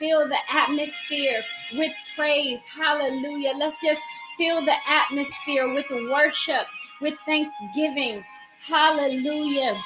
fill the atmosphere with praise. Hallelujah. Let's just fill the atmosphere with worship, with thanksgiving. Hallelujah.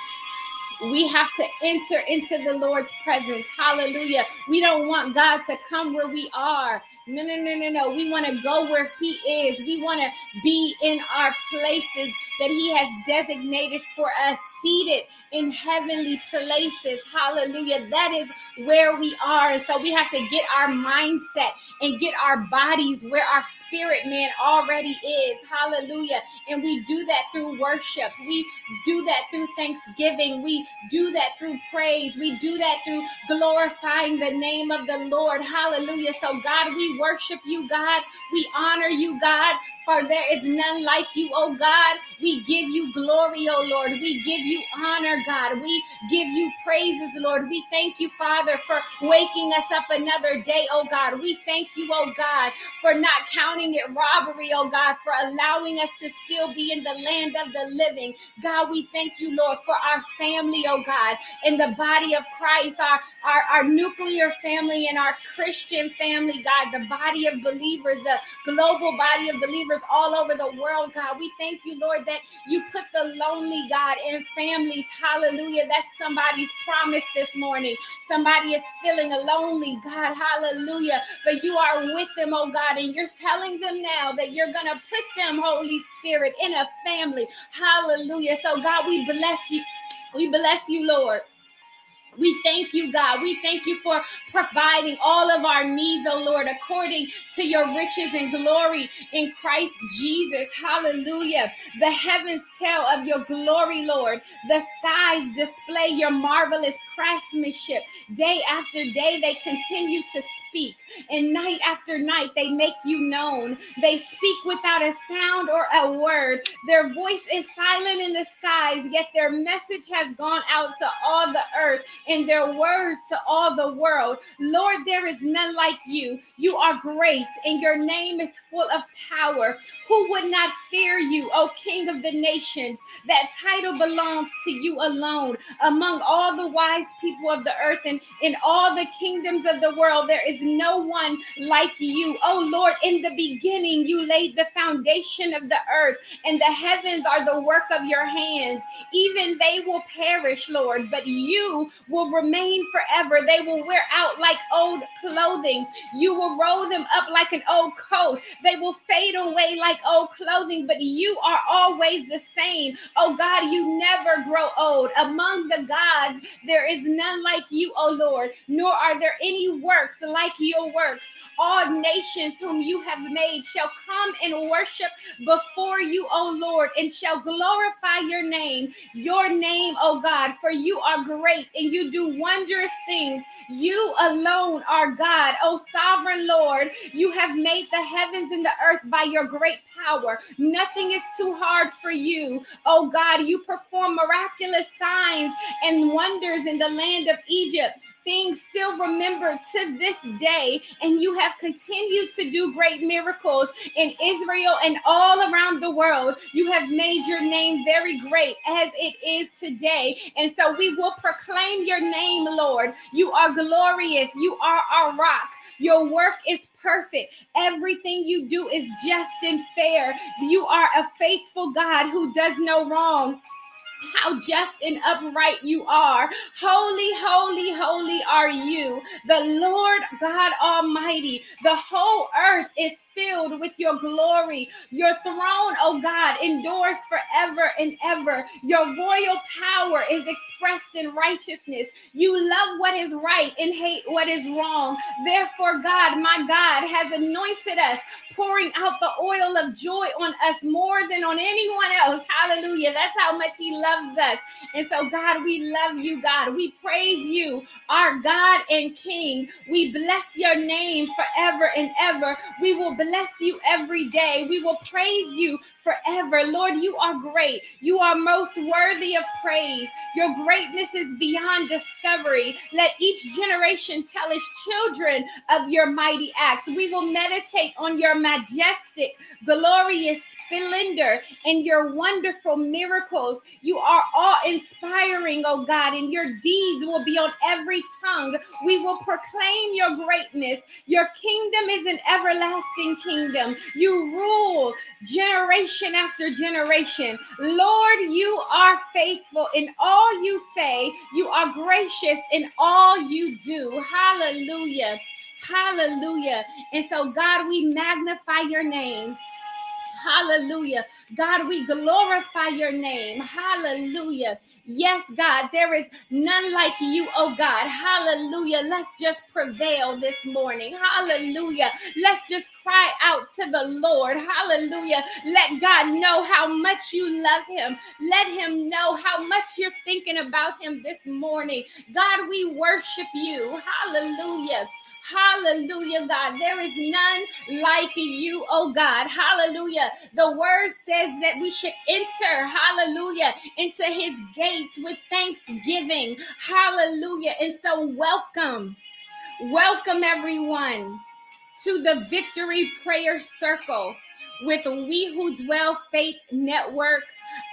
We have to enter into the Lord's presence. Hallelujah. We don't want God to come where we are. No, no, no, no, no. We want to go where He is. We want to be in our places that He has designated for us seated in heavenly places. Hallelujah. That is where we are. And so we have to get our mindset and get our bodies where our spirit man already is. Hallelujah. And we do that through worship. We do that through thanksgiving. We do that through praise. We do that through glorifying the name of the Lord. Hallelujah. So, God, we worship you, God. We honor you, God, for there is none like you, oh God. We give you glory, oh Lord. We give you honor, God. We give you praises, Lord. We thank you, Father, for waking us up another day, oh God. We thank you, oh God, for not counting it robbery, oh God, for allowing us to still be in the land of the living. God, we thank you, Lord, for our family, oh God, in the body of Christ, our, our, our nuclear family and our Christian family, God, the body of believers, the global body of believers all over the world, God. We thank you, Lord, that you put the lonely, God, in families. Hallelujah. That's somebody's promise this morning. Somebody is feeling lonely, God. Hallelujah. But you are with them, oh God, and you're telling them now that you're going to put them, Holy Spirit, in a family. Hallelujah. So, God, we bless you. We bless you, Lord. We thank you, God. We thank you for providing all of our needs, oh Lord, according to your riches and glory in Christ Jesus. Hallelujah. The heavens tell of your glory, Lord. The skies display your marvelous craftsmanship. Day after day, they continue to speak, and night after night they make you known. They speak without a sound or a word. Their voice is silent in the skies, yet their message has gone out to all the earth and their words to all the world. Lord, there is none like you. You are great, and your name is full of power. Who would not fear you, O King of the nations? That title belongs to you alone. Among all the wise people of the earth and in all the kingdoms of the world, there is no one like you. Oh Lord, in the beginning, you laid the foundation of the earth, and the heavens are the work of your hands. Even they will perish, Lord, but you will remain forever. They will wear out like old clothing. You will roll them up like an old coat. They will fade away like old clothing, but you are always the same. Oh God, you never grow old. Among the gods, there is none like you, oh Lord, nor are there any works like your works. All nations whom you have made shall come and worship before you, O Lord, and shall glorify your name, your name, O God, for you are great and you do wondrous things. You alone are God, O sovereign Lord. You have made the heavens and the earth by your great power. Nothing is too hard for you. O God, you perform miraculous signs and wonders in the land of Egypt things still remembered to this day. And you have continued to do great miracles in Israel and all around the world. You have made your name very great as it is today. And so we will proclaim your name, Lord. You are glorious. You are our rock. Your work is perfect. Everything you do is just and fair. You are a faithful God who does no wrong how just and upright you are. Holy, holy, holy are you, the Lord God Almighty. The whole earth is filled with your glory. Your throne, oh God, endures forever and ever. Your royal power is expressed in righteousness. You love what is right and hate what is wrong. Therefore, God, my God, has anointed us pouring out the oil of joy on us more than on anyone else. Hallelujah. That's how much He loves us. And so, God, we love you, God. We praise you, our God and King. We bless your name forever and ever. We will bless you every day. We will praise you forever. Lord, you are great. You are most worthy of praise. Your greatness is beyond discovery. Let each generation tell its children of your mighty acts. We will meditate on your majestic, glorious splendor and your wonderful miracles. You are all inspiring, oh God, and your deeds will be on every tongue. We will proclaim your greatness. Your kingdom is an everlasting kingdom. You rule generation after generation. Lord, you are faithful in all you say. You are gracious in all you do. Hallelujah. Hallelujah. And so, God, we magnify your name. Hallelujah. God, we glorify your name. Hallelujah. Yes, God, there is none like you, oh God. Hallelujah. Let's just prevail this morning. Hallelujah. Let's just cry out to the Lord. Hallelujah. Let God know how much you love him. Let him know how much you're thinking about him this morning. God, we worship you. Hallelujah. Hallelujah, God. There is none like you, oh God. Hallelujah. The word says that we should enter, hallelujah, into his gates with thanksgiving. Hallelujah. And so, welcome. Welcome, everyone, to the Victory Prayer Circle with We Who Dwell Faith Network.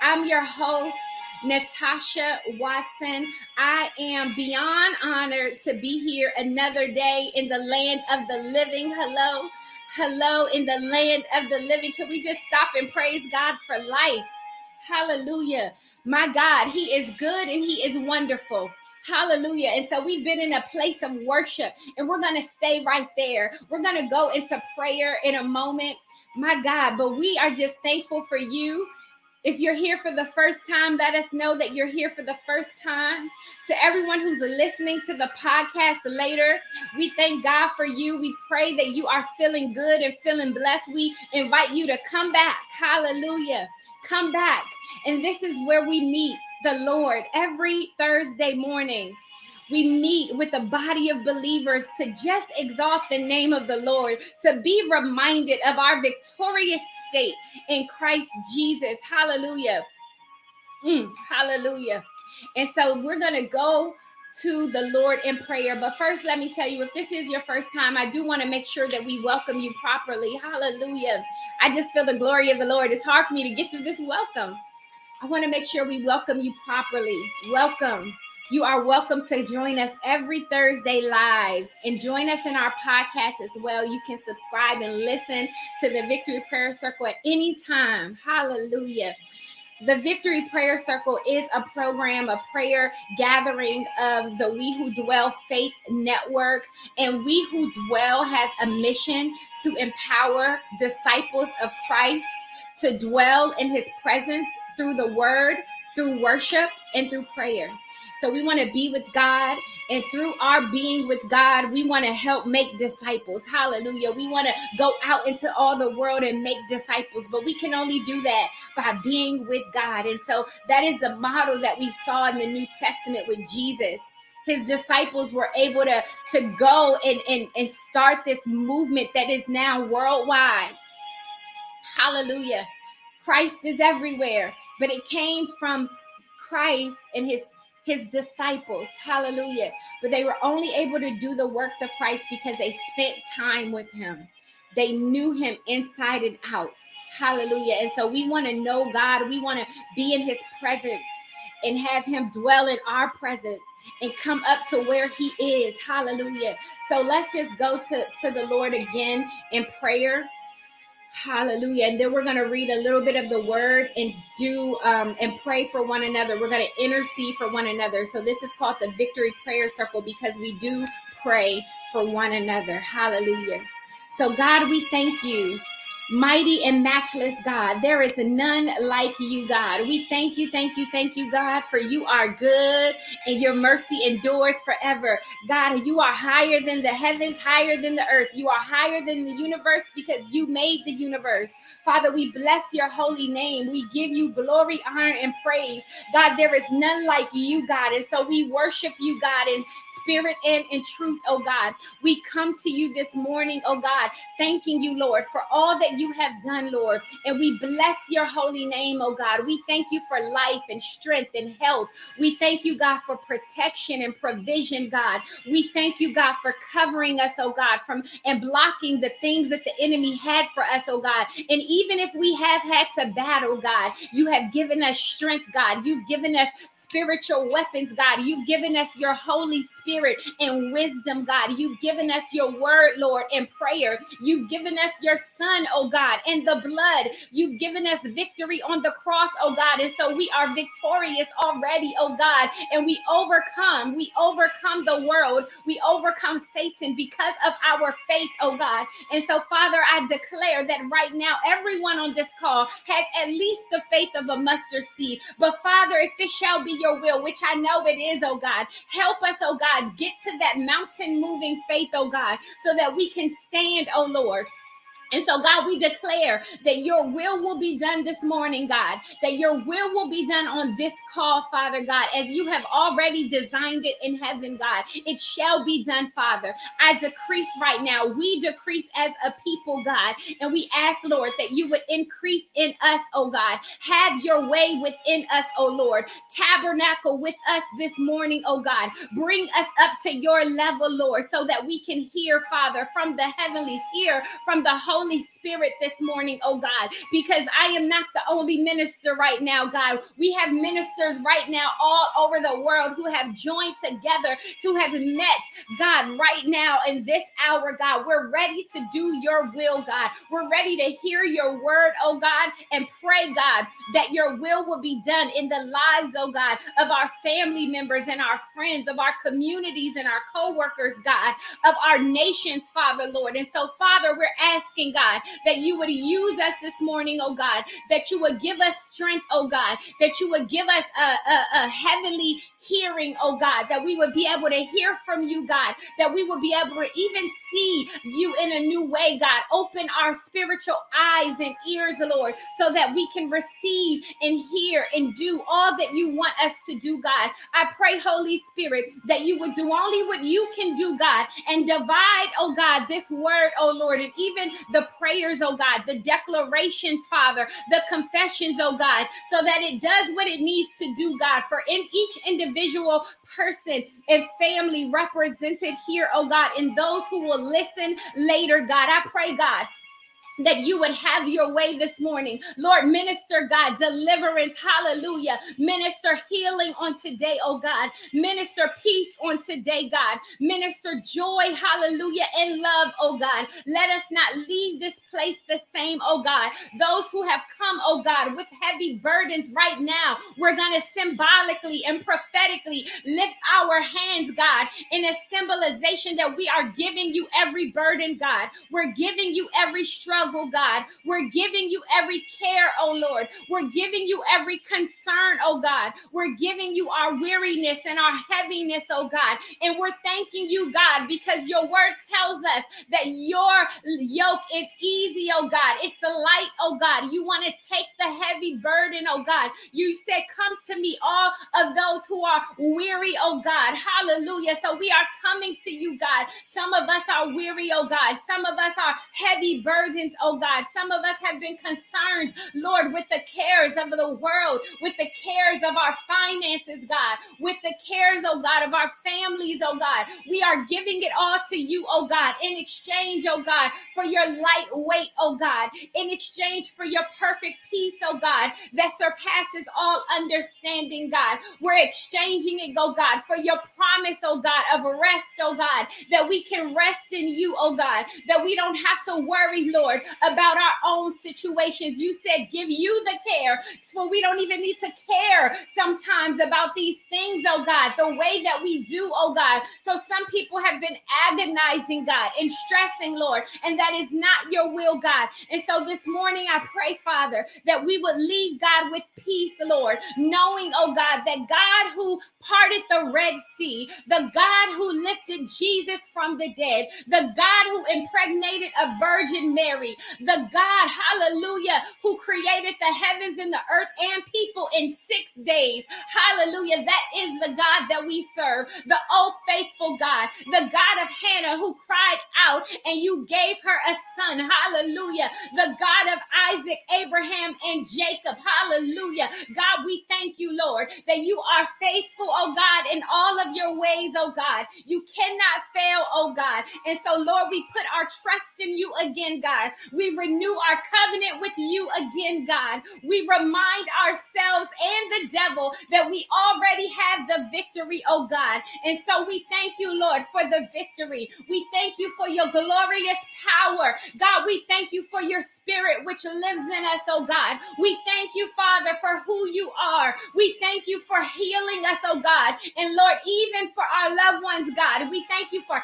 I'm your host, Natasha Watson. I am beyond honored to be here another day in the land of the living. Hello, hello, in the land of the living. Can we just stop and praise God for life? Hallelujah. My God, He is good and He is wonderful. Hallelujah. And so we've been in a place of worship and we're going to stay right there. We're going to go into prayer in a moment. My God, but we are just thankful for you if you're here for the first time, let us know that you're here for the first time. To everyone who's listening to the podcast later, we thank God for you. We pray that you are feeling good and feeling blessed. We invite you to come back. Hallelujah. Come back. And this is where we meet the Lord every Thursday morning we meet with a body of believers to just exalt the name of the Lord, to be reminded of our victorious state in Christ Jesus. Hallelujah. Mm, hallelujah. And so we're going to go to the Lord in prayer. But first, let me tell you if this is your first time, I do want to make sure that we welcome you properly. Hallelujah. I just feel the glory of the Lord. It's hard for me to get through this welcome. I want to make sure we welcome you properly. Welcome. You are welcome to join us every Thursday live and join us in our podcast as well. You can subscribe and listen to the Victory Prayer Circle at any time. Hallelujah. The Victory Prayer Circle is a program, a prayer gathering of the We Who Dwell Faith Network. And We Who Dwell has a mission to empower disciples of Christ to dwell in his presence through the word, through worship, and through prayer. So we want to be with God. And through our being with God, we want to help make disciples. Hallelujah. We want to go out into all the world and make disciples, but we can only do that by being with God. And so that is the model that we saw in the New Testament with Jesus his disciples were able to to go and, and and start this movement that is now worldwide hallelujah christ is everywhere but it came from christ and his his disciples. Hallelujah. But they were only able to do the works of Christ because they spent time with him. They knew him inside and out. Hallelujah. And so we want to know God. We want to be in his presence and have him dwell in our presence and come up to where he is. Hallelujah. So let's just go to, to the Lord again in prayer. Hallelujah. And then we're going to read a little bit of the word and do um, and pray for one another. We're going to intercede for one another. So this is called the victory prayer circle because we do pray for one another. Hallelujah. So, God, we thank you mighty and matchless God. There is none like you, God. We thank you, thank you, thank you, God, for you are good and your mercy endures forever. God, you are higher than the heavens, higher than the earth. You are higher than the universe because you made the universe. Father, we bless your holy name. We give you glory, honor, and praise. God, there is none like you, God. And so we worship you, God, in spirit and in truth, oh God. We come to you this morning, oh God, thanking you, Lord, for all that you have done, Lord. And we bless your holy name, oh God. We thank you for life and strength and health. We thank you, God, for protection and provision, God. We thank you, God, for covering us, oh God, from and blocking the things that the enemy had for us, oh God. And even if we have had to battle, God, you have given us strength, God. You've given us spiritual weapons, God. You've given us your Holy Spirit and wisdom, God. You've given us your word, Lord, and prayer. You've given us your Son, oh God, and the blood. You've given us victory on the cross, oh God. And so we are victorious already, oh God. And we overcome, we overcome the world, we overcome Satan because of our faith, oh God. And so, Father, I declare that right now, everyone on this call has at least the faith of a mustard seed. But Father, if it shall be your will, which I know it is, oh God. Help us, oh God, get to that mountain moving faith, oh God, so that we can stand, oh Lord. And so, God, we declare that your will will be done this morning, God, that your will will be done on this call, Father God, as you have already designed it in heaven, God. It shall be done, Father. I decrease right now. We decrease as a people, God, and we ask, Lord, that you would increase in us, oh God. Have your way within us, oh Lord. Tabernacle with us this morning, oh God. Bring us up to your level, Lord, so that we can hear, Father, from the heavenlies, hear from the Holy Spirit this morning, oh God, because I am not the only minister right now, God. We have ministers right now all over the world who have joined together to have met God right now in this hour, God. We're ready to do your will, God. We're ready to hear your word, oh God, and pray, God, that your will will be done in the lives, oh God, of our family members and our friends, of our communities and our co workers, God, of our nations, Father, Lord. And so, Father, we're asking God, that you would use us this morning, oh God, that you would give us strength, oh God, that you would give us a, a, a heavenly hearing, oh God, that we would be able to hear from you, God, that we would be able to even see you in a new way, God. Open our spiritual eyes and ears, Lord, so that we can receive and hear and do all that you want us to do, God. I pray, Holy Spirit, that you would do only what you can do, God, and divide, oh God, this word, oh Lord, and even the prayers, oh God, the declarations, Father, the confessions, oh God, so that it does what it needs to do, God, for in each individual individual person and family represented here, oh God, and those who will listen later, God. I pray, God, that you would have your way this morning. Lord, minister God, deliverance, hallelujah. Minister healing on today, oh God. Minister peace on today, God. Minister joy, hallelujah, and love, oh God. Let us not leave this place the same, oh God. Those who have come, oh God, with heavy burdens right now, we're going to symbolically and prophetically lift our hands, God, in a symbolization that we are giving you every burden, God. We're giving you every struggle God. We're giving you every care, oh Lord. We're giving you every concern, oh God. We're giving you our weariness and our heaviness, oh God. And we're thanking you, God, because your word tells us that your yoke is easy, oh God. It's a light, oh God. You want to take the heavy burden, oh God. You said, Come to me, all of those who are weary, oh God. Hallelujah. So we are coming to you, God. Some of us are weary, oh God. Some of us are heavy burdens, oh God. Some of us have been concerned, Lord, with the cares of the world, with the cares of our finances, God, with the cares, oh God, of our families, oh God. We are giving it all to you, oh God, in exchange, oh God, for your light weight, oh God, in exchange for your perfect peace, oh God, that surpasses all understanding, God. We're exchanging it, oh God, for your promise, oh God, of rest, oh God, that we can rest in you, oh God, that we don't have to worry, Lord, about our own situations. You said, give you the care, for we don't even need to care sometimes about these things, oh God, the way that we do, oh God. So some people have been agonizing, God, and stressing, Lord, and that is not your will, God. And so this morning, I pray, Father, that we would leave, God, with peace, Lord, knowing, oh God, that God who parted the Red Sea, the God who lifted Jesus from the dead, the God who impregnated a Virgin Mary, the God, hallelujah, who created the heavens and the earth and people in six days. Hallelujah. That is the God that we serve, the old faithful God, the God of Hannah who cried out and you gave her a son. Hallelujah. The God of Isaac, Abraham, and Jacob. Hallelujah. God, we thank you, Lord, that you are faithful, oh God, in all of your ways, oh God. You cannot fail, oh God. And so, Lord, we put our trust in you again, God. We renew our covenant with you again, God. We remind ourselves and the devil that we already have the victory, oh God. And so we thank you, Lord, for the victory. We thank you for your glorious power. God, we thank you for your spirit which lives in us, oh God. We thank you, Father, for who you are. We thank you for healing us, oh God. And Lord, even for our loved ones, God, we thank you for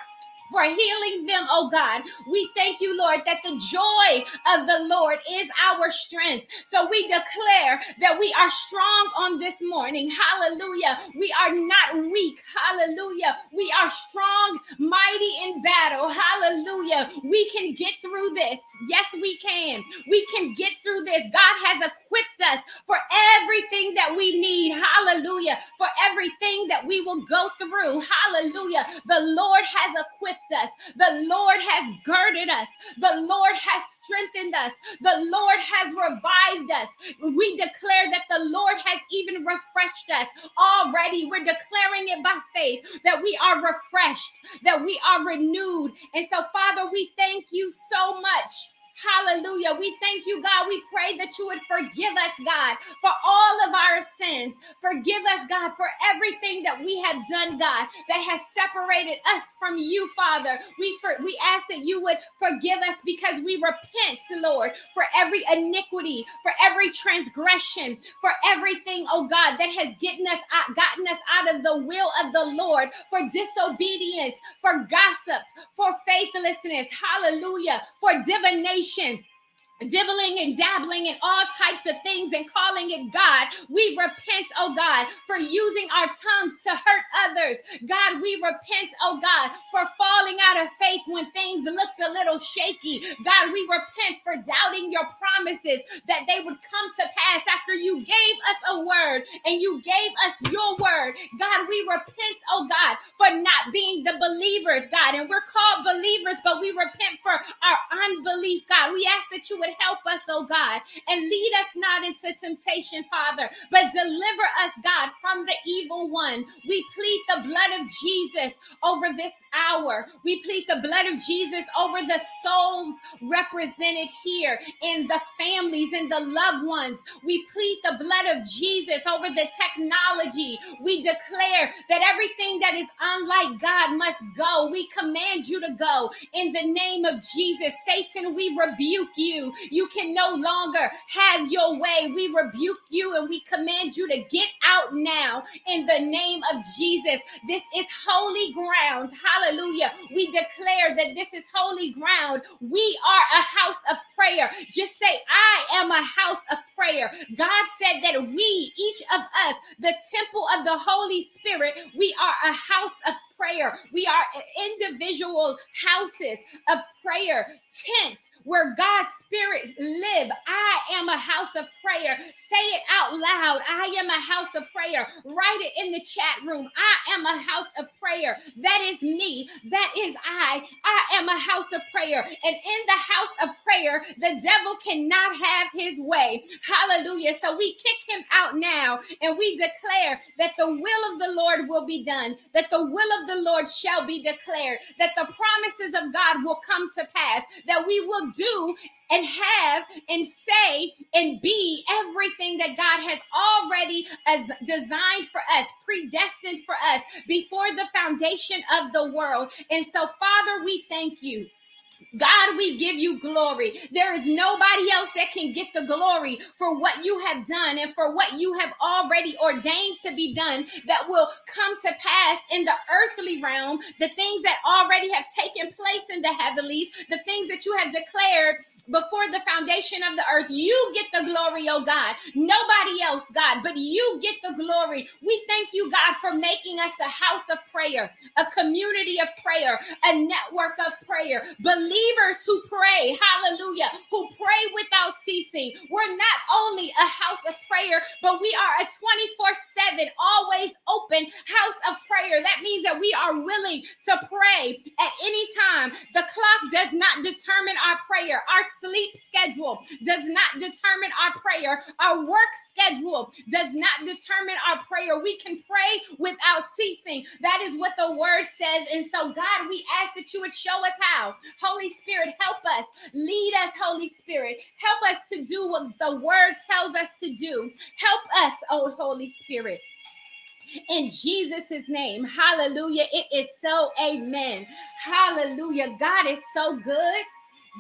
for healing them, oh God. We thank you, Lord, that the joy of the Lord is our strength. So we declare that we are strong on this morning. Hallelujah. We are not weak. Hallelujah. We are strong, mighty in battle. Hallelujah. We can get through this. Yes, we can. We can get through this. God has equipped us for everything that we need. Hallelujah. For everything that we will go through. Hallelujah. The Lord has equipped us. The Lord has girded us. The Lord has strengthened us. The Lord has revived us. We declare that the Lord has even refreshed us already. We're declaring it by faith that we are refreshed, that we are renewed. And so, Father, we thank you so much Hallelujah. We thank you, God. We pray that you would forgive us, God, for all of our sins. Forgive us, God, for everything that we have done, God, that has separated us from you, Father. We for, we ask that you would forgive us because we repent, Lord, for every iniquity, for every transgression, for everything, oh God, that has gotten us out, gotten us out of the will of the Lord, for disobedience, for gossip, for faithlessness, hallelujah, for divination nation dibbling and dabbling in all types of things and calling it God. We repent, oh God, for using our tongues to hurt others. God, we repent, oh God, for falling out of faith when things looked a little shaky. God, we repent for doubting your promises that they would come to pass after you gave us a word and you gave us your word. God, we repent, oh God, for not being the believers, God. And we're called believers, but we repent for our unbelief, God. We ask that you would help us, oh God, and lead us not into temptation, Father, but deliver us, God, from the evil one. We plead the blood of Jesus over this hour. We plead the blood of Jesus over the souls represented here in the families and the loved ones. We plead the blood of Jesus over the technology. We declare that everything that is unlike God must go. We command you to go in the name of Jesus. Satan, we rebuke you. You can no longer have your way. We rebuke you and we command you to get out now in the name of Jesus. This is holy ground. Hallelujah. We declare that this is holy ground. We are a house of prayer. Just say, I am a house of prayer. God said that we, each of us, the temple of the Holy Spirit, we are a house of prayer. We are individual houses of prayer, tents where God's spirit live. I am a house of prayer. Say it out loud. I am a house of prayer. Write it in the chat room. I am a house of prayer. That is me. That is I. I am a house of prayer. And in the house of prayer, the devil cannot have his way. Hallelujah. So we kick him out now and we declare that the will of the Lord will be done, that the will of the Lord shall be declared, that the promises of God will come to pass, that we will do and have and say and be everything that God has already designed for us, predestined for us before the foundation of the world. And so, Father, we thank you. God, we give you glory. There is nobody else that can get the glory for what you have done and for what you have already ordained to be done that will come to pass in the earthly realm, the things that already have taken place in the heavenlies, the things that you have declared before the foundation of the earth. You get the glory, oh God. Nobody else, God, but you get the glory. We thank you, God, for making us a house of prayer, a community of prayer, a network of prayer, believers who pray, hallelujah, who pray without ceasing. We're not only a house of prayer, but we are a 24 7, always open house of prayer. That means that we are willing to pray at any time. The clock does not determine our prayer. Our sleep schedule does not determine our prayer. Our work schedule does not determine our prayer. We can pray without ceasing. That is what the word says. And so, God, we ask that you would show us how. Holy Spirit, help us. Lead us, Holy Spirit. Help us to do what the word tells us to do. Help us, oh Holy Spirit in Jesus' name. Hallelujah. It is so. Amen. Hallelujah. God is so good.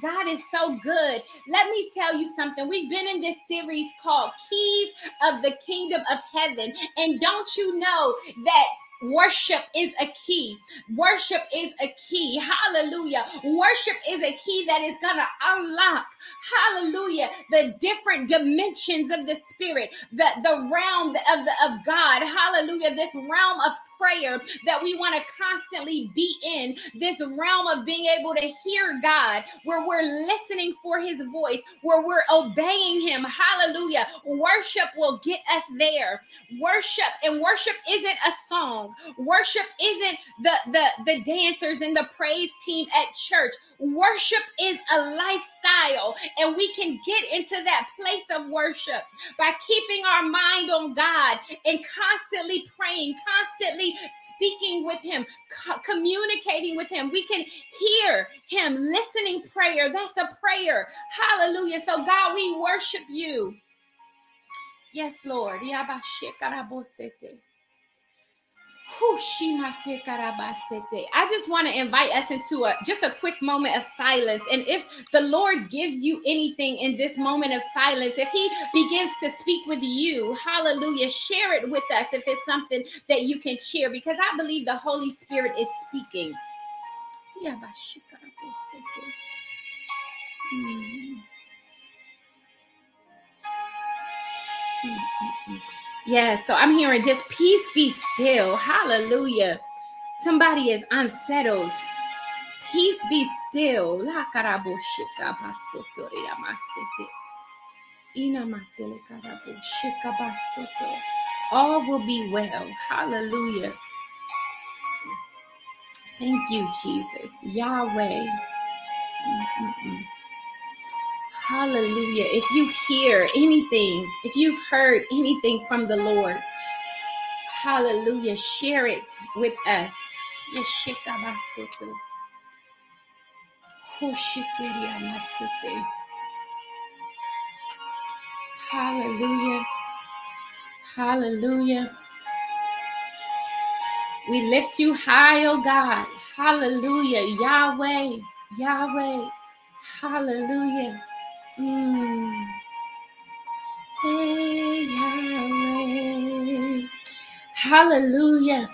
God is so good. Let me tell you something. We've been in this series called Keys of the Kingdom of Heaven. And don't you know that Worship is a key. Worship is a key. Hallelujah. Worship is a key that is going to unlock, hallelujah, the different dimensions of the spirit, the, the realm of the of God. Hallelujah. This realm of prayer that we want to constantly be in this realm of being able to hear God, where we're listening for his voice, where we're obeying him. Hallelujah. Worship will get us there. Worship and worship isn't a song. Worship isn't the the the dancers and the praise team at church. Worship is a lifestyle, and we can get into that place of worship by keeping our mind on God and constantly praying, constantly speaking with Him, co- communicating with Him. We can hear Him listening prayer. That's a prayer. Hallelujah. So, God, we worship you. Yes, Lord. I just want to invite us into a just a quick moment of silence. And if the Lord gives you anything in this moment of silence, if He begins to speak with you, hallelujah, share it with us if it's something that you can share, because I believe the Holy Spirit is speaking. Hmm. Yes, so I'm hearing just peace be still. Hallelujah. Somebody is unsettled. Peace be still. All will be well. Hallelujah. Thank you, Jesus. Yahweh. Mm-mm-mm. Hallelujah. If you hear anything, if you've heard anything from the Lord, hallelujah, share it with us. Hallelujah. Hallelujah. We lift you high, oh God. Hallelujah. Yahweh. Yahweh. Hallelujah. Hey, Yahweh. Hallelujah.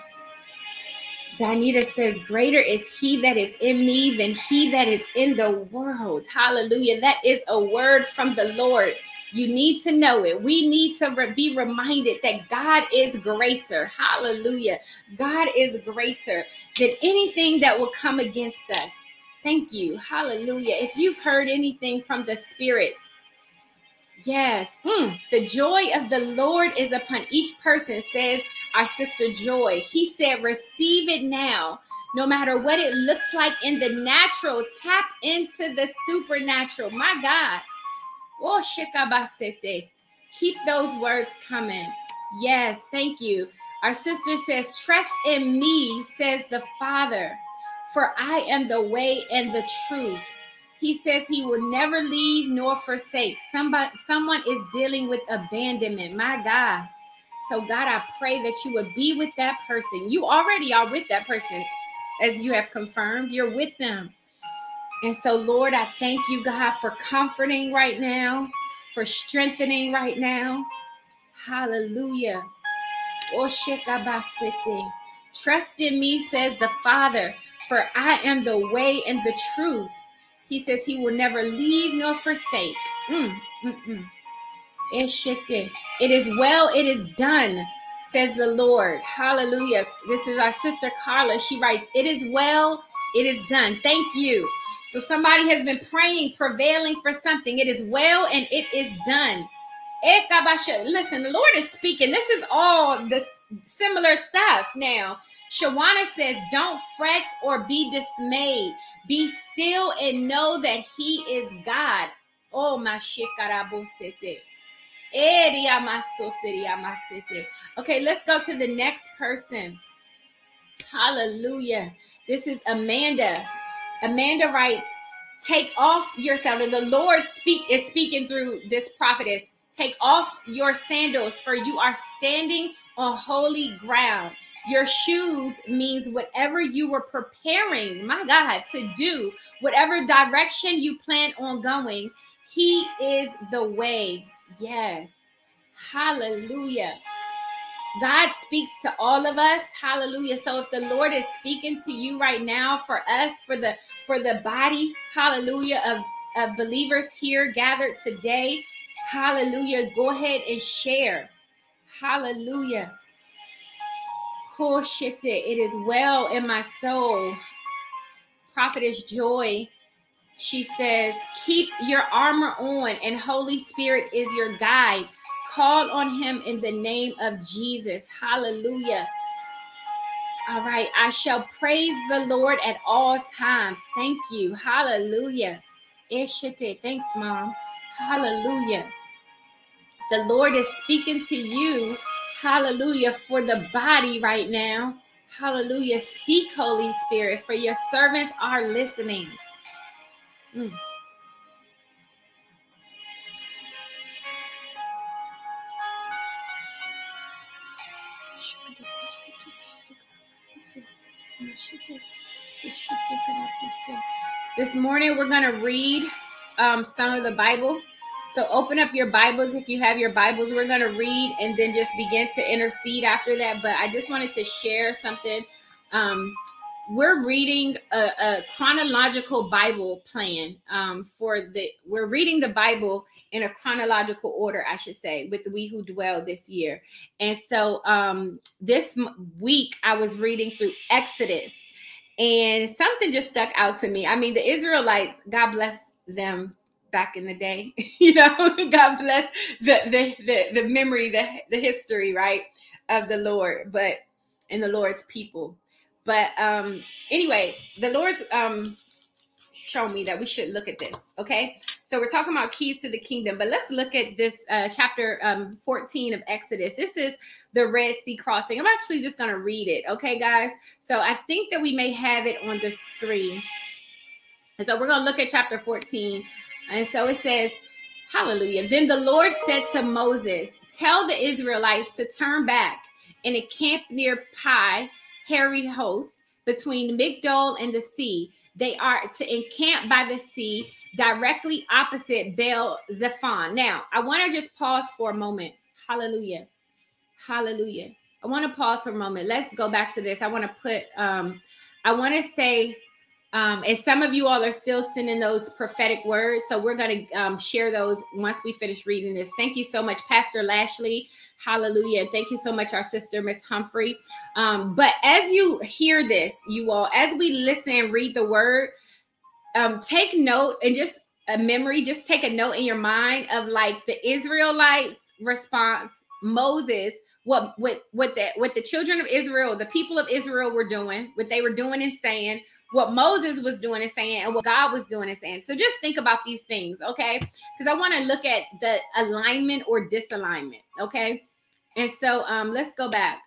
Danita says, Greater is he that is in me than he that is in the world. Hallelujah. That is a word from the Lord. You need to know it. We need to re- be reminded that God is greater. Hallelujah. God is greater than anything that will come against us. Thank you. Hallelujah. If you've heard anything from the Spirit, yes, mm, the joy of the Lord is upon each person, says our sister Joy. He said, Receive it now. No matter what it looks like in the natural, tap into the supernatural. My God. Oh. Keep those words coming. Yes, thank you. Our sister says, Trust in me, says the Father for I am the way and the truth. He says he will never leave nor forsake. Somebody, someone is dealing with abandonment. My God. So, God, I pray that you would be with that person. You already are with that person, as you have confirmed. You're with them. And so, Lord, I thank you, God, for comforting right now, for strengthening right now. Hallelujah. Oh, Trust in me, says the Father, for I am the way and the truth. He says he will never leave nor forsake. Mm, mm, mm. It is well, it is done, says the Lord. Hallelujah. This is our sister Carla. She writes, It is well, it is done. Thank you. So somebody has been praying, prevailing for something. It is well and it is done. Listen, the Lord is speaking. This is all the similar stuff now. Shawana says, Don't fret or be dismayed. Be still and know that He is God. Oh, my shikarabosete. Okay, let's go to the next person. Hallelujah. This is Amanda. Amanda writes, Take off your sandals. The Lord speak is speaking through this prophetess. Take off your sandals, for you are standing on holy ground. Your shoes means whatever you were preparing, my God, to do, whatever direction you plan on going, He is the way. Yes. Hallelujah. God speaks to all of us. Hallelujah. So if the Lord is speaking to you right now for us, for the for the body, hallelujah, of, of believers here gathered today, hallelujah. Go ahead and share. Hallelujah. Oh shit, it is well in my soul. Prophetess Joy, she says, keep your armor on, and Holy Spirit is your guide. Call on him in the name of Jesus. Hallelujah. All right. I shall praise the Lord at all times. Thank you. Hallelujah. Thanks, Mom. Hallelujah. The Lord is speaking to you Hallelujah. For the body right now. Hallelujah. Speak, Holy Spirit, for your servants are listening. Mm. This morning, we're going to read um, some of the Bible so open up your Bibles if you have your Bibles. We're going to read and then just begin to intercede after that. But I just wanted to share something. Um, we're reading a, a, chronological Bible plan um, for the. We're reading the Bible in a chronological order, I should say, with We Who Dwell this year. And so um, this week I was reading through Exodus, and something just stuck out to me. I mean, the Israelites, God bless them back in the day. you know, God bless the, the the the memory, the the history, right, of the Lord, but and the Lord's people. But um anyway, the Lord's um show me that we should look at this. Okay, so we're talking about keys to the kingdom, but let's look at this uh, chapter um 14 of Exodus. This is the Red Sea crossing. I'm actually just gonna read it. Okay, guys. So I think that we may have it on the screen. And so we're gonna look at chapter 14 and so it says, Hallelujah. Then the Lord said to Moses, Tell the Israelites to turn back and encamp near Pi, Hahiroth, between Migdol and the sea. They are to encamp by the sea directly opposite Baal Zephon. Now, I want to just pause for a moment. Hallelujah. Hallelujah. I want to pause for a moment. Let's go back to this. I want to put um I want to say um, and some of you all are still sending those prophetic words. So we're going to um, share those once we finish reading this. Thank you so much, Pastor Lashley. Hallelujah. And thank you so much, our sister, Miss Humphrey. Um, but as you hear this, you all, as we listen and read the word, um, take note and just a memory, just take a note in your mind of like the Israelites' response, Moses, what what what the what the children of Israel, the people of Israel were doing, what they were doing and saying, what Moses was doing and saying, and what God was doing and saying. So just think about these things, okay? Because I want to look at the alignment or disalignment, okay? And so um, let's go back.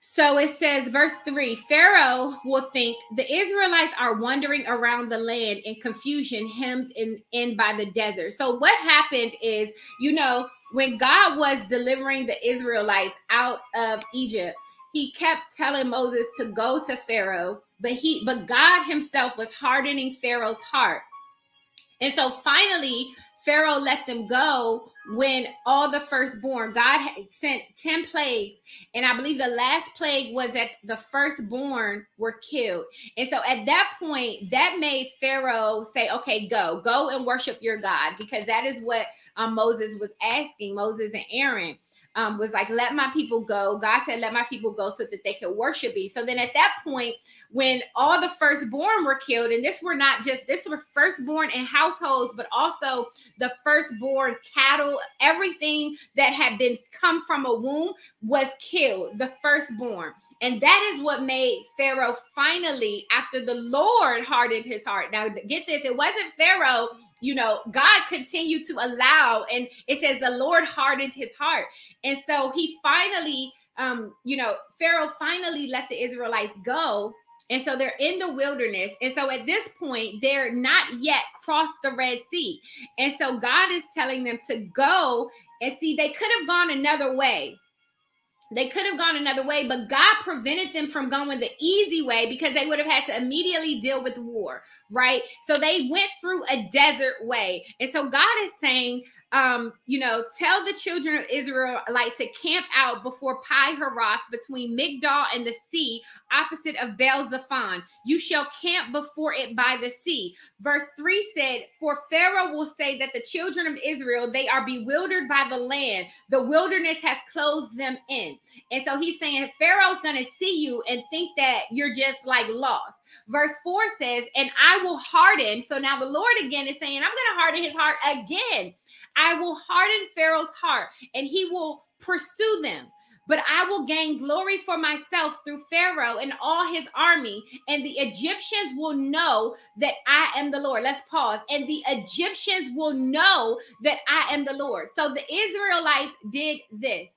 So it says, verse 3 Pharaoh will think the Israelites are wandering around the land in confusion, hemmed in, in by the desert. So, what happened is, you know, when God was delivering the Israelites out of Egypt, he kept telling Moses to go to Pharaoh but he but God himself was hardening Pharaoh's heart. And so finally Pharaoh let them go when all the firstborn, God had sent 10 plagues. And I believe the last plague was that the firstborn were killed. And so at that point, that made Pharaoh say, okay, go, go and worship your God, because that is what um, Moses was asking, Moses and Aaron um, was like, let my people go. God said, let my people go so that they could worship me. So then at that point, when all the firstborn were killed, and this were not just this were firstborn in households, but also the firstborn cattle, everything that had been come from a womb was killed, the firstborn. And that is what made Pharaoh finally, after the Lord hardened his heart. Now, get this it wasn't Pharaoh you know, God continued to allow, and it says the Lord hardened his heart. And so he finally, um, you know, Pharaoh finally let the Israelites go. And so they're in the wilderness. And so at this point, they're not yet crossed the Red Sea. And so God is telling them to go and see, they could have gone another way they could have gone another way, but God prevented them from going the easy way because they would have had to immediately deal with war, right? So they went through a desert way. And so God is saying, um, you know, tell the children of Israel like to camp out before Pi Haroth between Migdol and the sea, opposite of Baal Zephon. You shall camp before it by the sea. Verse 3 said, For Pharaoh will say that the children of Israel, they are bewildered by the land. The wilderness has closed them in. And so he's saying Pharaoh's going to see you and think that you're just like lost. Verse 4 says, And I will harden. So now the Lord again is saying, I'm going to harden his heart again I will harden Pharaoh's heart and he will pursue them. But I will gain glory for myself through Pharaoh and all his army, and the Egyptians will know that I am the Lord. Let's pause. And the Egyptians will know that I am the Lord. So the Israelites did this.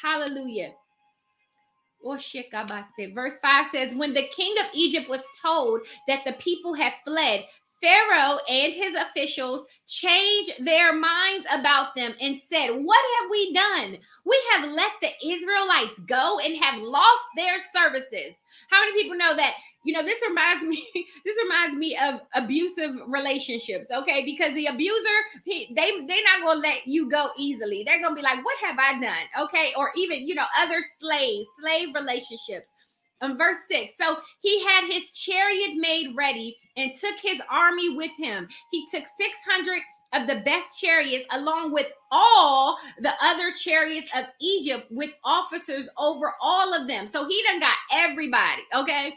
Hallelujah. Oh, Verse 5 says, When the king of Egypt was told that the people had fled, Pharaoh and his officials changed their minds about them and said, What have we done? We have let the Israelites go and have lost their services. How many people know that? You know, this reminds me, this reminds me of abusive relationships, okay? Because the abuser, he, they they're not gonna let you go easily. They're gonna be like, What have I done? Okay, or even you know, other slaves, slave relationships um, verse 6 so he had his chariot made ready and took his army with him he took 600 of the best chariots along with all the other chariots of egypt with officers over all of them so he done got everybody okay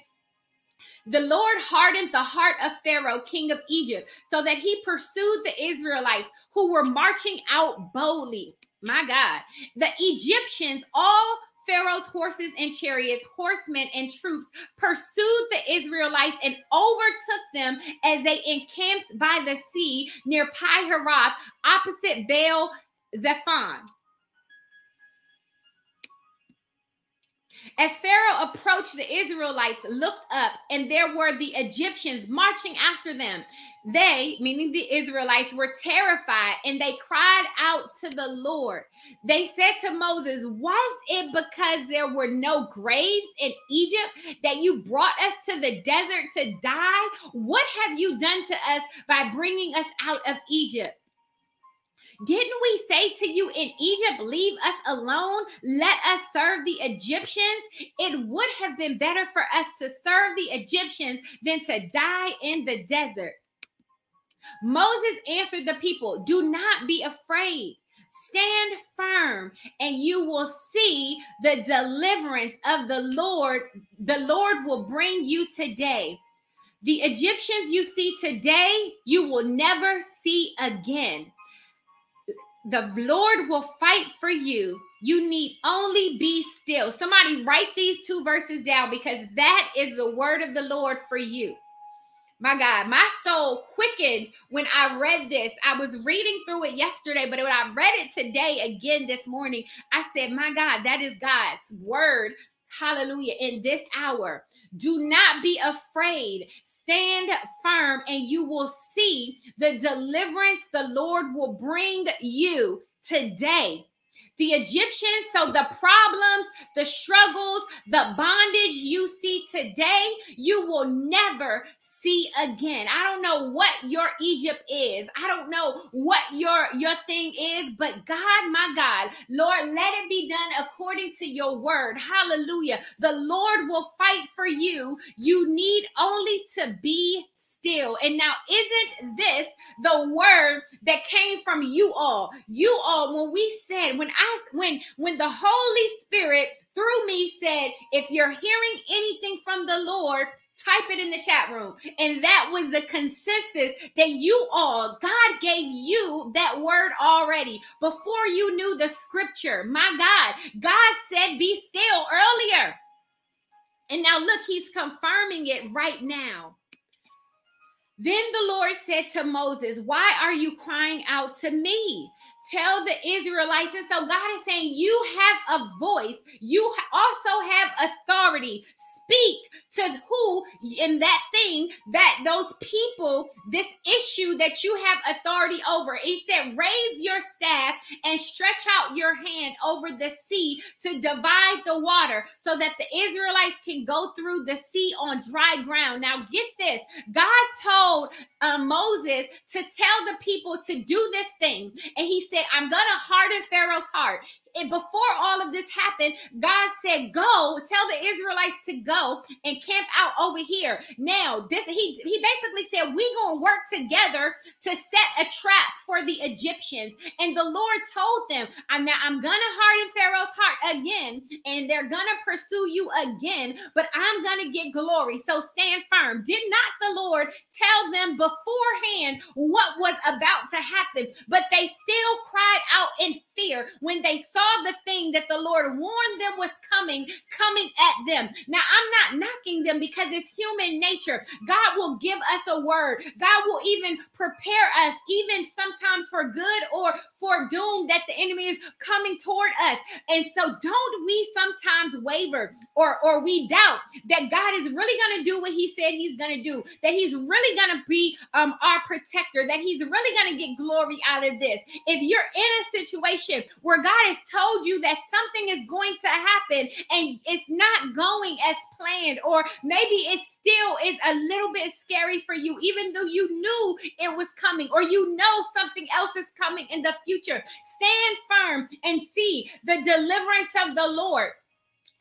the Lord hardened the heart of Pharaoh, king of Egypt, so that he pursued the Israelites who were marching out boldly. My God. The Egyptians all Pharaoh's horses and chariots, horsemen and troops pursued the Israelites and overtook them as they encamped by the sea near Pi Haroth, opposite Baal Zephon. As Pharaoh approached, the Israelites looked up, and there were the Egyptians marching after them. They, meaning the Israelites, were terrified and they cried out to the Lord. They said to Moses, Was it because there were no graves in Egypt that you brought us to the desert to die? What have you done to us by bringing us out of Egypt? Didn't we say to you in Egypt, leave us alone, let us serve the Egyptians? It would have been better for us to serve the Egyptians than to die in the desert. Moses answered the people, Do not be afraid. Stand firm, and you will see the deliverance of the Lord. The Lord will bring you today. The Egyptians you see today, you will never see again. The Lord will fight for you. You need only be still. Somebody write these two verses down because that is the word of the Lord for you. My God, my soul quickened when I read this. I was reading through it yesterday, but when I read it today again this morning, I said, My God, that is God's word. Hallelujah. In this hour, do not be afraid. Stand firm, and you will see the deliverance the Lord will bring you today. The Egyptians, so the problems, the struggles, the bondage you see today, you will never see again. I don't know what your Egypt is. I don't know what your your thing is, but God, my God, Lord, let it be done according to your word. Hallelujah. The Lord will fight for you. You need only to be still. And now, isn't this the word that came from you all? You all, when we said, when I, when, when the Holy Spirit through me said, if you're hearing anything from the Lord, type it in the chat room. And that was the consensus that you all, God gave you that word already before you knew the scripture. My God, God said, be still earlier. And now look, he's confirming it right now. Then the Lord said to Moses, Why are you crying out to me? Tell the Israelites. And so God is saying, You have a voice, you also have authority speak to who in that thing that those people, this issue that you have authority over. He said, Raise your staff and stretch out your hand over the sea to divide the water so that the Israelites can go through the sea on dry ground. Now, get this God told uh, Moses to tell the people to do this thing. And he said, I'm going to harden Pharaoh's heart and before all of this happened, God said, "Go, tell the Israelites to go and camp out over here." Now, this he he basically said, "We gonna work together to set a trap for the Egyptians." And the Lord told them, "I'm now I'm gonna harden Pharaoh's heart again, and they're gonna pursue you again, but I'm gonna get glory. So stand firm." Did not the Lord tell them beforehand what was about to happen? But they still cried out in fear when they saw the thing that the Lord warned them was coming, coming at them. Now, I'm not knocking them because it's human nature. God will give us a word, God will even prepare us, even sometimes for good or for doom that the enemy is coming toward us. And so, don't we sometimes waver or, or we doubt that God is really going to do what He said He's going to do, that He's really going to be um, our protector, that He's really going to get glory out of this. If you're in a situation where God has told you that something is going to happen and it's not going as planned, or maybe it still is a little bit scary for you, even though you knew it was coming, or you know something else is coming in the future. Stand firm and see the deliverance of the Lord.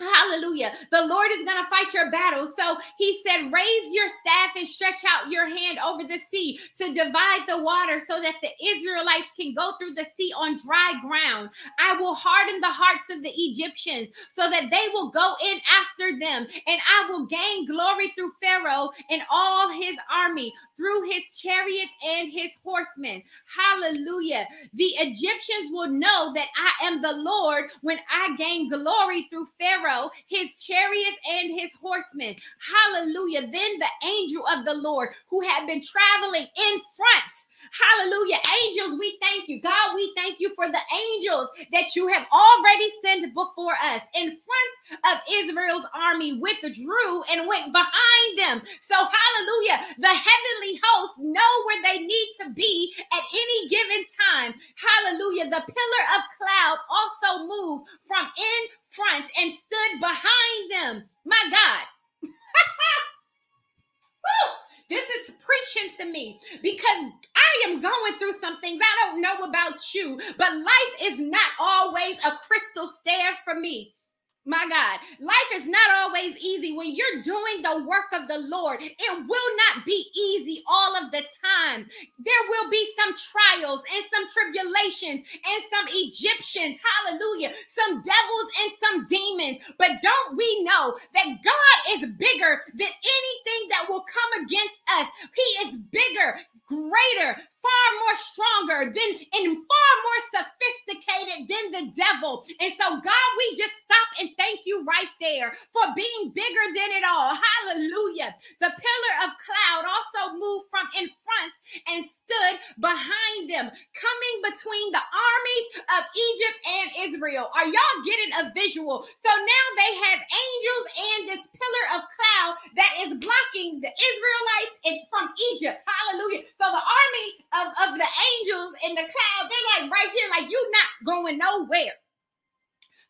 Hallelujah. The Lord is going to fight your battle. So he said, Raise your staff and stretch out your hand over the sea to divide the water so that the Israelites can go through the sea on dry ground. I will harden the hearts of the Egyptians so that they will go in after them, and I will gain glory through Pharaoh and all his army, through his chariots and his horsemen. Hallelujah. The Egyptians will know that I am the Lord when I gain glory through Pharaoh His chariots, and his horsemen. Hallelujah. Then the angel of the Lord, who had been traveling in front, Hallelujah. Angels, we thank you. God, we thank you for the angels that you have already sent before us in front of Israel's army withdrew and went behind them. So, hallelujah. The heavenly hosts know where they need to be at any given time. Hallelujah. The pillar of cloud also moved from in front and stood behind them. My God. This is preaching to me because I am going through some things I don't know about you, but life is not always a crystal stair for me. My God, life is not always easy. When you're doing the work of the Lord, it will not be easy all of the time. There will be some trials and some tribulations and some Egyptians, hallelujah, some devils and some demons. But don't we know that God is bigger than anything that will come against us? He is bigger, greater, far more stronger than and far more sophisticated than the devil. And so, God, we just stop and thank you right there for being bigger than it all. Hallelujah. The pillar of cloud also moved from in front and stood behind them, coming between the armies of Egypt and Israel. Are y'all getting a visual? So now they have angels and this pillar of cloud that is blocking the Israelites from Egypt. Hallelujah. So the army of, of the angels in the cloud, they're like right here, like you're not going nowhere.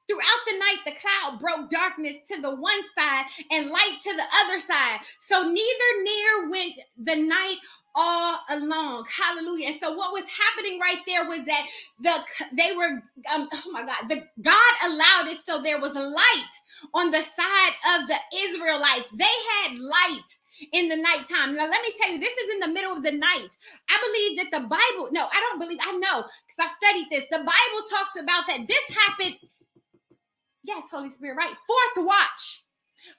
Throughout the night, the cloud broke darkness to the one side and light to the other side. So neither near went the night all along. Hallelujah. And so what was happening right there was that the they were um, oh my God, the God allowed it so there was light on the side of the Israelites. They had light in the nighttime. Now, let me tell you, this is in the middle of the night. I believe that the Bible, no, I don't believe, I know because I studied this. The Bible talks about that this happened. Yes, Holy Spirit, right? Fourth watch.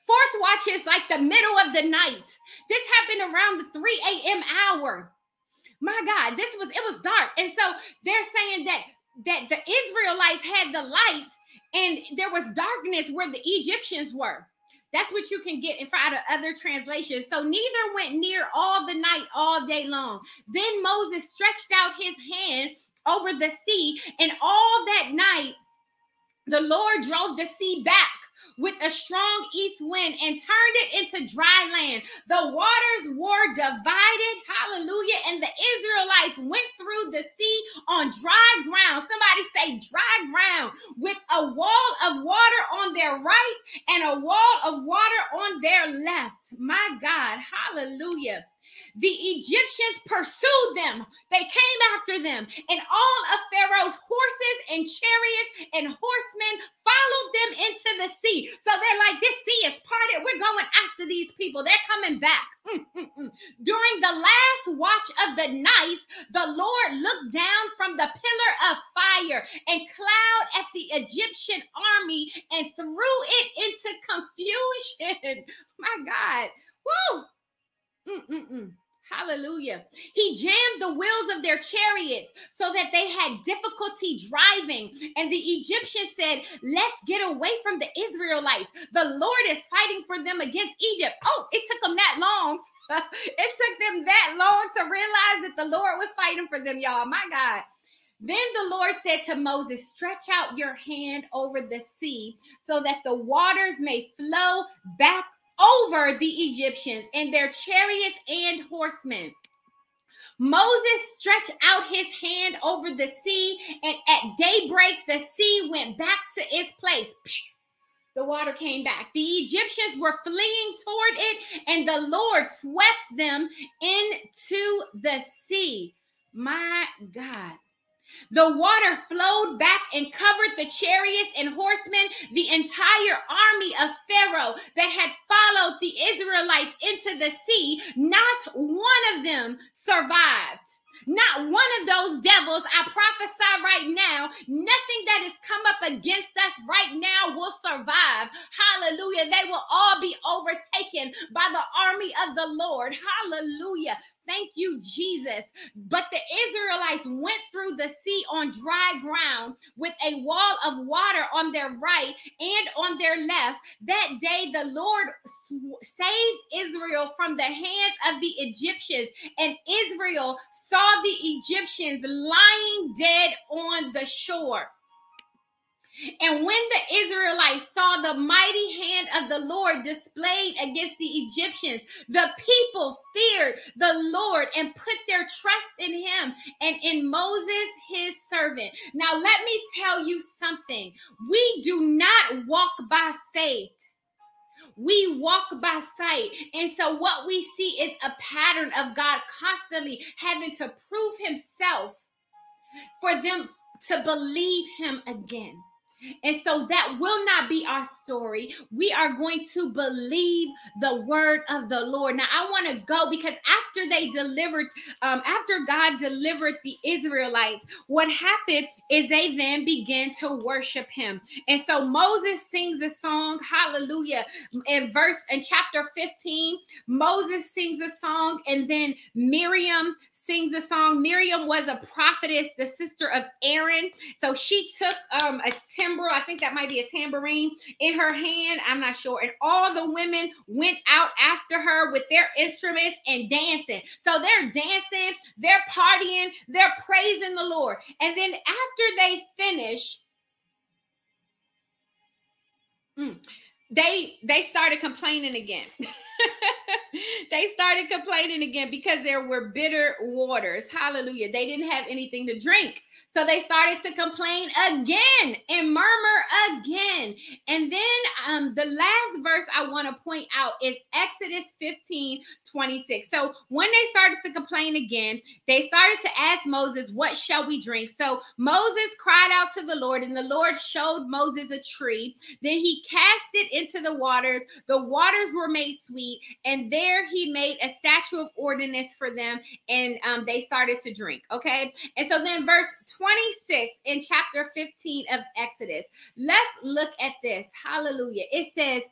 Fourth watch is like the middle of the night. This happened around the 3 a.m. hour. My God, this was it was dark. And so they're saying that that the Israelites had the lights and there was darkness where the Egyptians were. That's what you can get in front of other translations. So neither went near all the night, all day long. Then Moses stretched out his hand over the sea, and all that night the Lord drove the sea back with a strong east wind and turned it into dry land. The waters were divided. Hallelujah. And the Israelites went through the sea on dry ground. Somebody say dry ground with a wall of water on their right and a wall of water on their left. My God. Hallelujah. The Egyptians pursued them. They came after them, and all of Pharaoh's horses and chariots and horsemen followed them into the sea. So they're like, This sea is parted. We're going after these people. They're coming back. Mm, mm, mm. During the last watch of the night, the Lord looked down from the pillar of fire and cloud at the Egyptian army and threw it into confusion. My God. Woo! Mm-mm-mm. Hallelujah. He jammed the wheels of their chariots so that they had difficulty driving. And the Egyptians said, Let's get away from the Israelites. The Lord is fighting for them against Egypt. Oh, it took them that long. it took them that long to realize that the Lord was fighting for them, y'all. My God. Then the Lord said to Moses, Stretch out your hand over the sea so that the waters may flow back over the Egyptians and their chariots and horsemen. Moses stretched out his hand over the sea, and at daybreak, the sea went back to its place. The water came back. The Egyptians were fleeing toward it, and the Lord swept them into the sea. My God. The water flowed back and covered the chariots and horsemen, the entire army of Pharaoh that had followed the Israelites into the sea. Not one of them survived. Not one of those devils, I prophesy right now, nothing that has come up against us right now will survive. Hallelujah. They will all be overtaken by the army of the Lord. Hallelujah. Thank you, Jesus. But the Israelites went through the sea on dry ground with a wall of water on their right and on their left. That day, the Lord saved Israel from the hands of the Egyptians, and Israel saw the Egyptians lying dead on the shore. And when the Israelites saw the mighty hand of the Lord displayed against the Egyptians, the people feared the Lord and put their trust in him and in Moses, his servant. Now, let me tell you something. We do not walk by faith. We walk by sight. And so, what we see is a pattern of God constantly having to prove himself for them to believe him again. And so that will not be our story. We are going to believe the word of the Lord. Now, I want to go because after they delivered, um, after God delivered the Israelites, what happened is they then began to worship him. And so Moses sings a song, hallelujah. In verse in chapter 15, Moses sings a song, and then Miriam sings the song. Miriam was a prophetess, the sister of Aaron. So she took um, a timbrel, I think that might be a tambourine, in her hand. I'm not sure. And all the women went out after her with their instruments and dancing. So they're dancing, they're partying, they're praising the Lord. And then after they finish, mm, they they started complaining again. they started complaining again because there were bitter waters. Hallelujah. They didn't have anything to drink. So they started to complain again and murmur again. And then um, the last verse I want to point out is Exodus 15 26. So when they started to complain again, they started to ask Moses, What shall we drink? So Moses cried out to the Lord, and the Lord showed Moses a tree. Then he cast it into the waters. The waters were made sweet, and there he made a statue of ordinance for them, and um, they started to drink. Okay. And so then, verse 26 in chapter 15 of Exodus, let's look at this. Hallelujah. It says,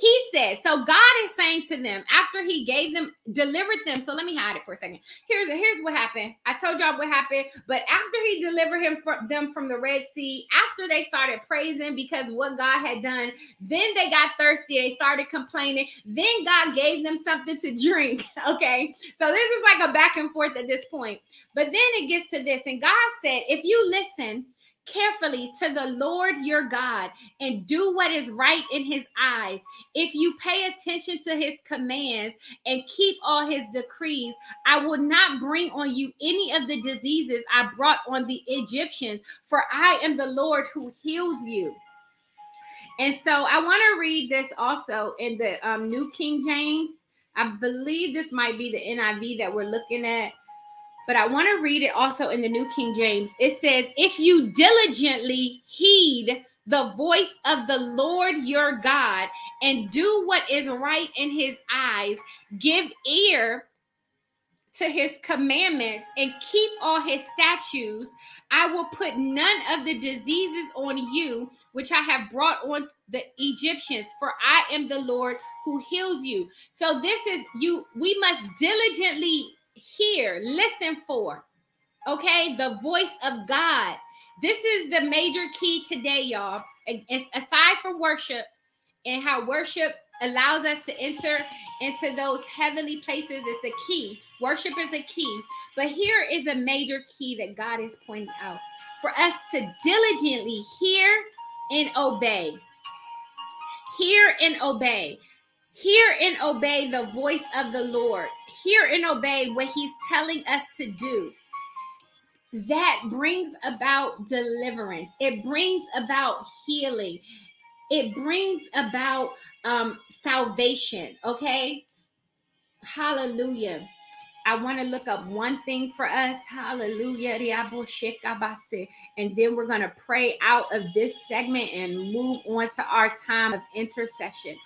He said, so God is saying to them after he gave them, delivered them. So let me hide it for a second. Here's here's what happened. I told y'all what happened, but after he delivered him from them from the Red Sea, after they started praising because what God had done, then they got thirsty. They started complaining. Then God gave them something to drink. Okay. So this is like a back and forth at this point. But then it gets to this, and God said, if you listen carefully to the Lord your God and do what is right in his eyes, if you pay attention to his commands and keep all his decrees, I will not bring on you any of the diseases I brought on the Egyptians, for I am the Lord who heals you. And so I want to read this also in the um, New King James. I believe this might be the NIV that we're looking at but I want to read it also in the New King James. It says, If you diligently heed the voice of the Lord your God and do what is right in his eyes, give ear to his commandments and keep all his statutes, I will put none of the diseases on you which I have brought on the Egyptians, for I am the Lord who heals you. So this is you we must diligently hear, listen for, okay, the voice of God. This is the major key today, y'all. It's aside from worship and how worship allows us to enter into those heavenly places, it's a key. Worship is a key. But here is a major key that God is pointing out for us to diligently hear and obey. Hear and obey. Hear and obey the voice of the Lord. Hear and obey what He's telling us to do. That brings about deliverance, it brings about healing, it brings about um, salvation. Okay. Hallelujah. I want to look up one thing for us. Hallelujah. And then we're going to pray out of this segment and move on to our time of intercession.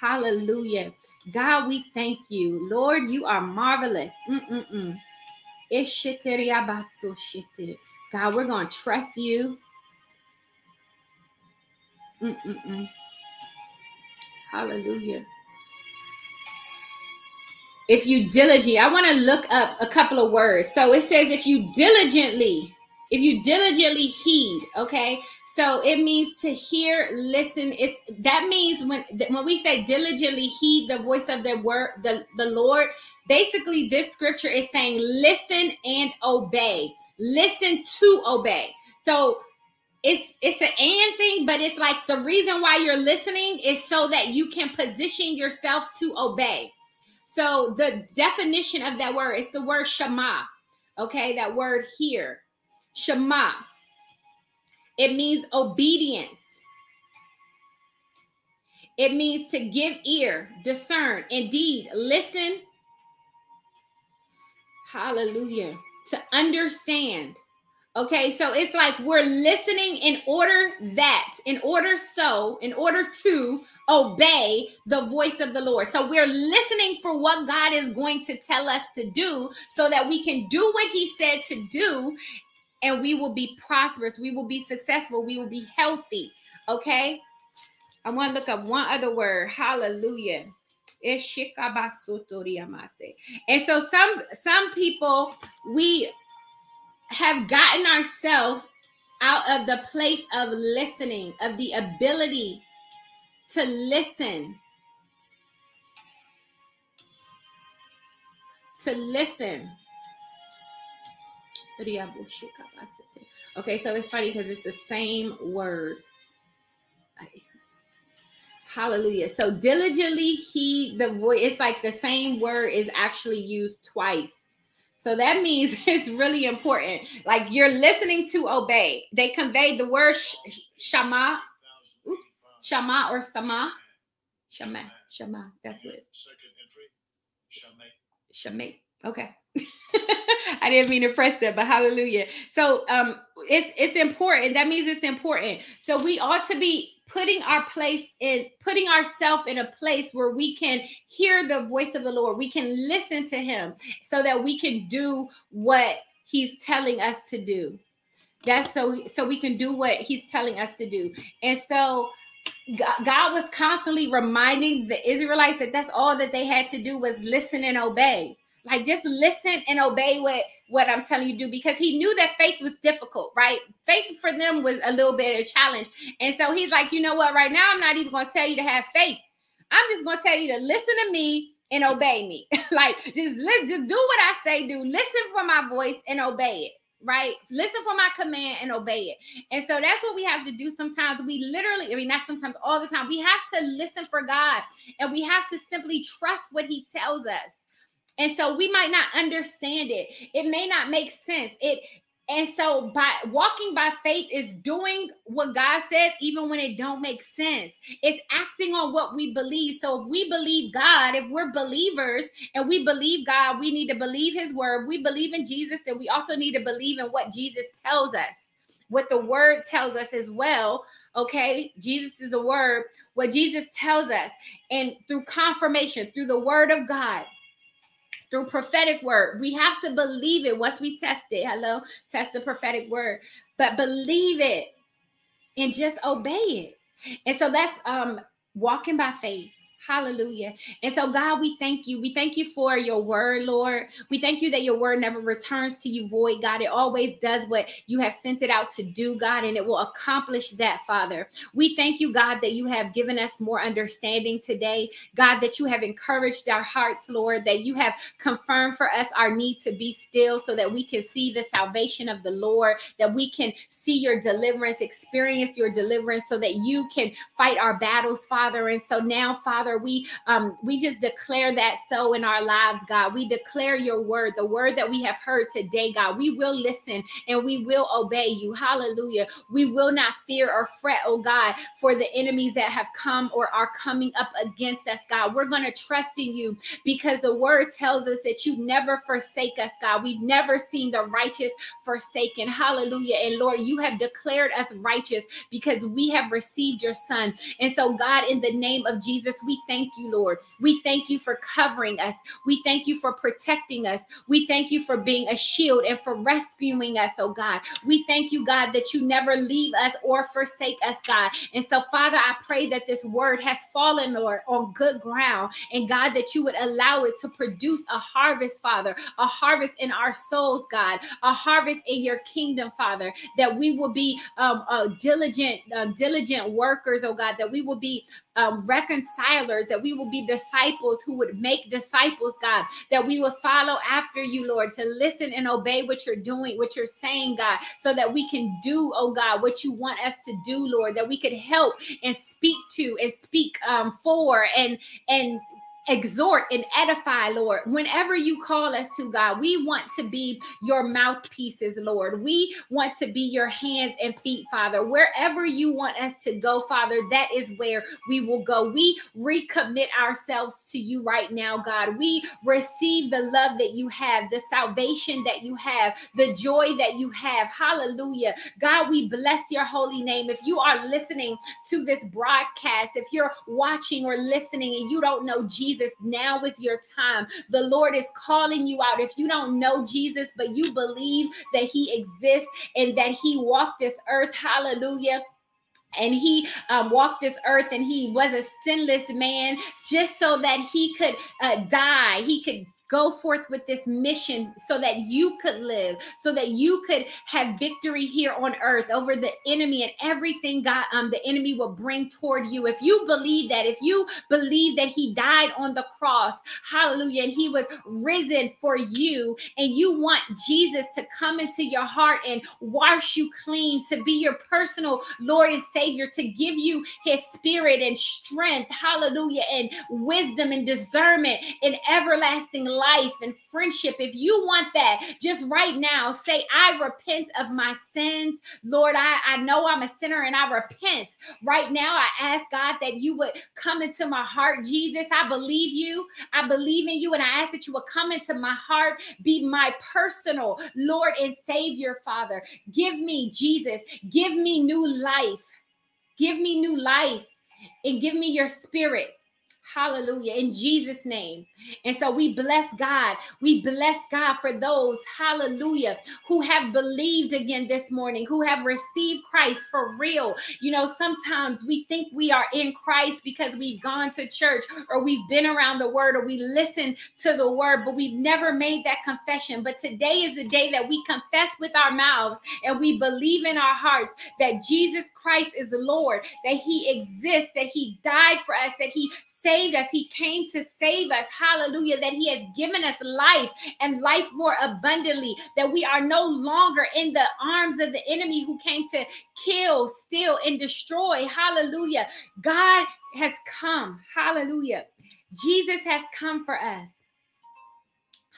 Hallelujah. God, we thank you. Lord, you are marvelous. Mm-mm-mm. God, we're going to trust you. Mm-mm-mm. Hallelujah. If you diligently, I want to look up a couple of words. So it says, if you diligently, if you diligently heed, okay? So it means to hear, listen. It's that means when when we say diligently heed the voice of the word, the, the Lord, basically this scripture is saying listen and obey. Listen to obey. So it's it's an and thing, but it's like the reason why you're listening is so that you can position yourself to obey. So the definition of that word is the word shema. Okay, that word here. Shema. It means obedience. It means to give ear, discern, indeed, listen. Hallelujah. To understand. Okay, so it's like we're listening in order that, in order so, in order to obey the voice of the Lord. So we're listening for what God is going to tell us to do so that we can do what He said to do and we will be prosperous. We will be successful. We will be healthy. Okay. I want to look up one other word. Hallelujah. And so some some people we have gotten ourselves out of the place of listening, of the ability to listen. To listen. Okay, so it's funny because it's the same word. Hallelujah. So diligently heed the voice. It's like the same word is actually used twice. So that means it's really important. Like you're listening to obey. They convey the word sh- shama, oops, shama or sama. Shama, shama. That's what. Second entry. Shama. Okay. I didn't mean to press that, but hallelujah. So um it's it's important. That means it's important. So we ought to be putting our place in putting ourselves in a place where we can hear the voice of the Lord. We can listen to him so that we can do what he's telling us to do. That's so so we can do what he's telling us to do. And so God was constantly reminding the Israelites that that's all that they had to do was listen and obey. Like just listen and obey what what I'm telling you to do because he knew that faith was difficult, right? Faith for them was a little bit of a challenge. And so he's like, you know what? Right now, I'm not even going to tell you to have faith. I'm just going to tell you to listen to me and obey me. like just listen, just do what I say, do. Listen for my voice and obey it right? Listen for my command and obey it. And so that's what we have to do sometimes. We literally, I mean, not sometimes, all the time, we have to listen for God and we have to simply trust what He tells us. And so we might not understand it. It may not make sense. It and so by walking by faith is doing what God says even when it don't make sense. It's acting on what we believe. So if we believe God, if we're believers and we believe God, we need to believe his word. We believe in Jesus and we also need to believe in what Jesus tells us. What the word tells us as well. Okay, Jesus is the word. What Jesus tells us and through confirmation, through the word of God, through prophetic word. We have to believe it once we test it. Hello, test the prophetic word, but believe it and just obey it. And so that's um walking by faith. Hallelujah. And so, God, we thank you. We thank you for your word, Lord. We thank you that your word never returns to you void, God. It always does what you have sent it out to do, God, and it will accomplish that, Father. We thank you, God, that you have given us more understanding today, God, that you have encouraged our hearts, Lord, that you have confirmed for us our need to be still so that we can see the salvation of the Lord, that we can see your deliverance, experience your deliverance, so that you can fight our battles, Father. And so now, Father, Father, we um we just declare that so in our lives, God. We declare your word, the word that we have heard today, God. We will listen and we will obey you. Hallelujah. We will not fear or fret, oh God, for the enemies that have come or are coming up against us, God. We're going to trust in you because the word tells us that you never forsake us, God. We've never seen the righteous forsaken. Hallelujah. And Lord, you have declared us righteous because we have received your son. And so, God, in the name of Jesus, we thank you, Lord. We thank you for covering us. We thank you for protecting us. We thank you for being a shield and for rescuing us, oh God. We thank you, God, that you never leave us or forsake us, God. And so, Father, I pray that this word has fallen, Lord, on good ground. And God, that you would allow it to produce a harvest, Father, a harvest in our souls, God, a harvest in your kingdom, Father, that we will be um, uh, diligent, uh, diligent workers, oh God, that we will be um, reconcilers, that we will be disciples who would make disciples, God, that we will follow after you, Lord, to listen and obey what you're doing, what you're saying, God, so that we can do, oh God, what you want us to do, Lord, that we could help and speak to and speak um, for and and exhort and edify, Lord. Whenever you call us to God, we want to be your mouthpieces, Lord. We want to be your hands and feet, Father. Wherever you want us to go, Father, that is where we will go. We recommit ourselves to you right now, God. We receive the love that you have, the salvation that you have, the joy that you have. Hallelujah. God, we bless your holy name. If you are listening to this broadcast, if you're watching or listening and you don't know Jesus, Jesus, now is your time. The Lord is calling you out. If you don't know Jesus, but you believe that he exists and that he walked this earth, hallelujah and he um, walked this earth and he was a sinless man just so that he could uh, die he could go forth with this mission so that you could live, so that you could have victory here on earth over the enemy and everything God um the enemy will bring toward you. If you believe that, if you believe that he died on the cross, hallelujah, and he was risen for you, and you want Jesus to come into your heart and wash you clean, to be your personal Lord and Savior, to give you his spirit and strength, hallelujah, and wisdom and discernment and everlasting life and friendship, if you want that, just right now say, I repent of my sins. Lord, I, I know I'm a sinner and I repent. Right now, I ask God that you would come into my heart, Jesus. I believe you. I believe in you. And I ask that you would come into my heart, be my personal Lord and Savior, Father. Give me, Jesus, give me new life. Give me new life and give me your spirit. Hallelujah. In Jesus' name. And so we bless God. We bless God for those, hallelujah, who have believed again this morning, who have received Christ for real. You know, sometimes we think we are in Christ because we've gone to church or we've been around the word or we listen to the word, but we've never made that confession. But today is the day that we confess with our mouths and we believe in our hearts that Jesus Christ is the Lord, that he exists, that he died for us, that he saved us. He came to save us. Hallelujah. That He has given us life and life more abundantly. That we are no longer in the arms of the enemy who came to kill, steal, and destroy. Hallelujah. God has come. Hallelujah. Jesus has come for us.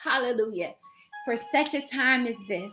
Hallelujah. For such a time as this.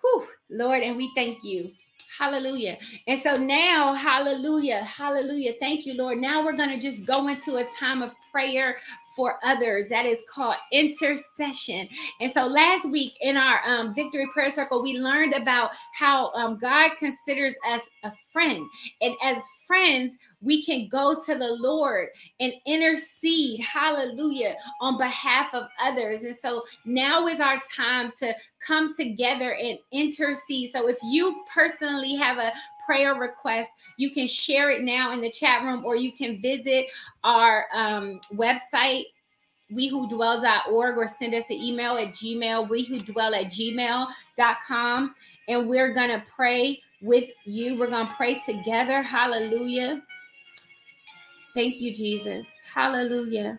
Whew, Lord, and we thank you. Hallelujah. And so now, hallelujah, hallelujah. Thank you, Lord. Now we're going to just go into a time of prayer for others. That is called intercession. And so last week in our um, victory prayer circle, we learned about how um, God considers us a friend. And as friends, we can go to the Lord and intercede, hallelujah, on behalf of others. And so now is our time to come together and intercede. So if you personally have a prayer request, you can share it now in the chat room or you can visit our um, website we who dwell.org or send us an email at gmail we who dwell at gmail.com and we're gonna pray with you. We're going to pray together. Hallelujah. Thank you, Jesus. Hallelujah.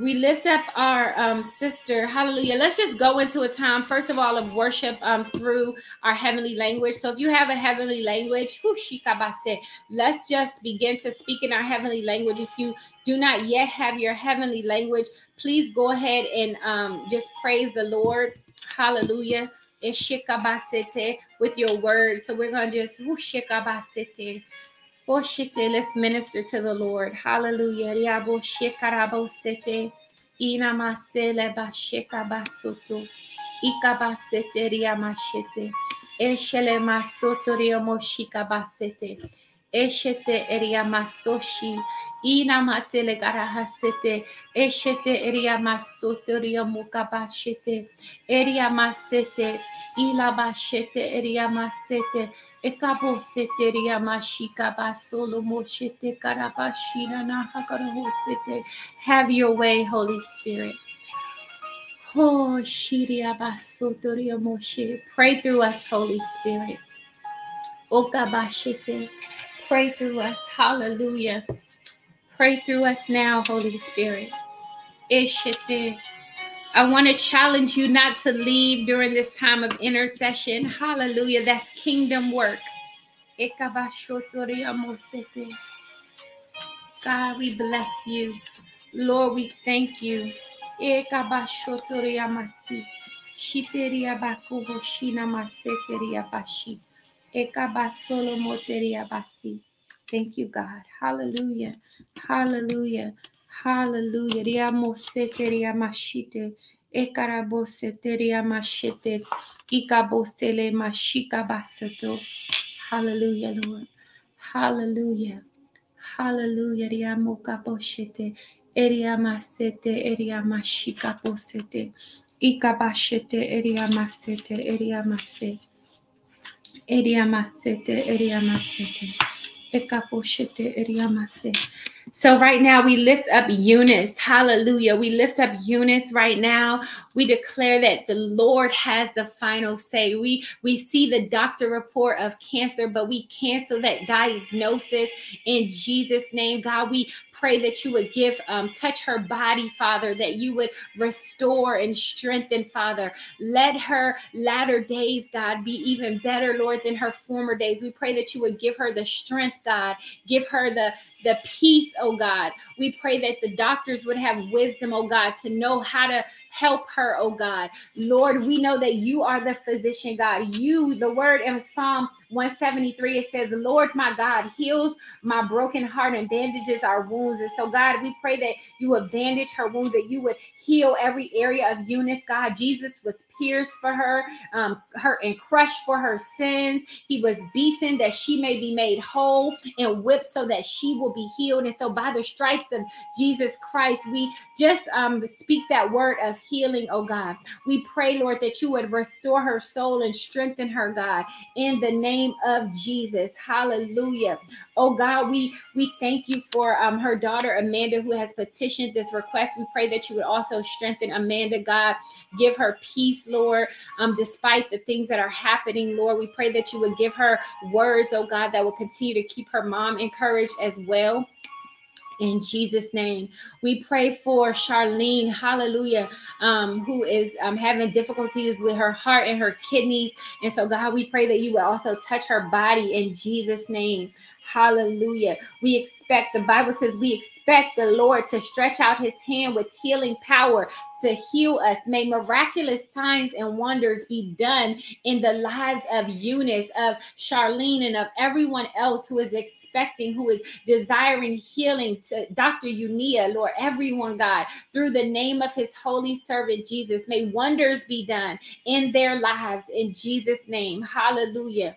We lift up our um, sister. Hallelujah. Let's just go into a time, first of all, of worship um, through our heavenly language. So if you have a heavenly language, let's just begin to speak in our heavenly language. If you do not yet have your heavenly language, please go ahead and um, just praise the Lord. Hallelujah with your words. So we're going to just, oh, let's minister to the Lord. Hallelujah. Ina masele basheka basoto. Ika basete ria mashete. Eshele masoto ria moshika basete. Eshete eria masoshi. Ina matele garahasete. Eshete eria masoto ria mukabashete. Eria masete. Ila bashete eria masete. Ekabo sete ria mashika basolo moshete karabashina nahakarahosete. Have your way, Holy Spirit. Oh, Shiria Basotoria Moshe. Pray through us, Holy Spirit. Okabashete. Pray through us. Hallelujah. Pray through us now, Holy Spirit. Ishite. I want to challenge you not to leave during this time of intercession. Hallelujah. That's kingdom work. God, we bless you. Lord, we thank you. Shiteria bakubo maseteria bashi. Thank you, God. Hallelujah. Hallelujah. Hallelujah. Riamo seteria mashite. Ekarabo seteria mashite. Ikabosele mashika basato. Hallelujah, Lord. Hallelujah. Hallelujah. Riamo kaboshete. Eriamasete. Eriamashika posete. Ikabashete. Eriamasete. Eriamasete. So right now we lift up Eunice. Hallelujah. We lift up Eunice right now. We declare that the Lord has the final say. We we see the doctor report of cancer, but we cancel that diagnosis in Jesus name. God, we pray that you would give, um, touch her body, Father, that you would restore and strengthen, Father. Let her latter days, God, be even better, Lord, than her former days. We pray that you would give her the strength, God, give her the the peace, oh God. We pray that the doctors would have wisdom, oh God, to know how to help her her, oh God. Lord, we know that you are the physician, God. You, the word in Psalm 173, it says, Lord, my God, heals my broken heart and bandages our wounds. And so, God, we pray that you would bandage her wounds, that you would heal every area of Eunice, God. Jesus was pierced for her, um, her and crushed for her sins. He was beaten that she may be made whole and whipped so that she will be healed. And so, by the stripes of Jesus Christ, we just um, speak that word of healing, oh God. We pray, Lord, that you would restore her soul and strengthen her, God, in the name name of Jesus. Hallelujah. Oh God, we we thank you for um her daughter Amanda who has petitioned this request. We pray that you would also strengthen Amanda, God. Give her peace, Lord. Um, despite the things that are happening, Lord, we pray that you would give her words, oh God, that will continue to keep her mom encouraged as well in Jesus' name. We pray for Charlene, hallelujah, um, who is um, having difficulties with her heart and her kidneys. And so, God, we pray that you will also touch her body in Jesus' name. Hallelujah. We expect, the Bible says, we expect the Lord to stretch out his hand with healing power to heal us. May miraculous signs and wonders be done in the lives of Eunice, of Charlene, and of everyone else who is expecting expecting, who is desiring healing to Dr. Unia, Lord, everyone, God, through the name of his holy servant Jesus. May wonders be done in their lives in Jesus' name. Hallelujah.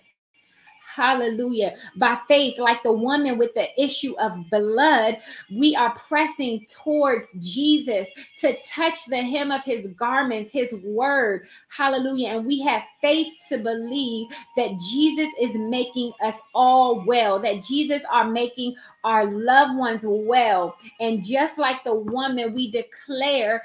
Hallelujah. By faith, like the woman with the issue of blood, we are pressing towards Jesus to touch the hem of his garments, his word. Hallelujah. And we have faith to believe that Jesus is making us all well, that Jesus are making our loved ones well. And just like the woman, we declare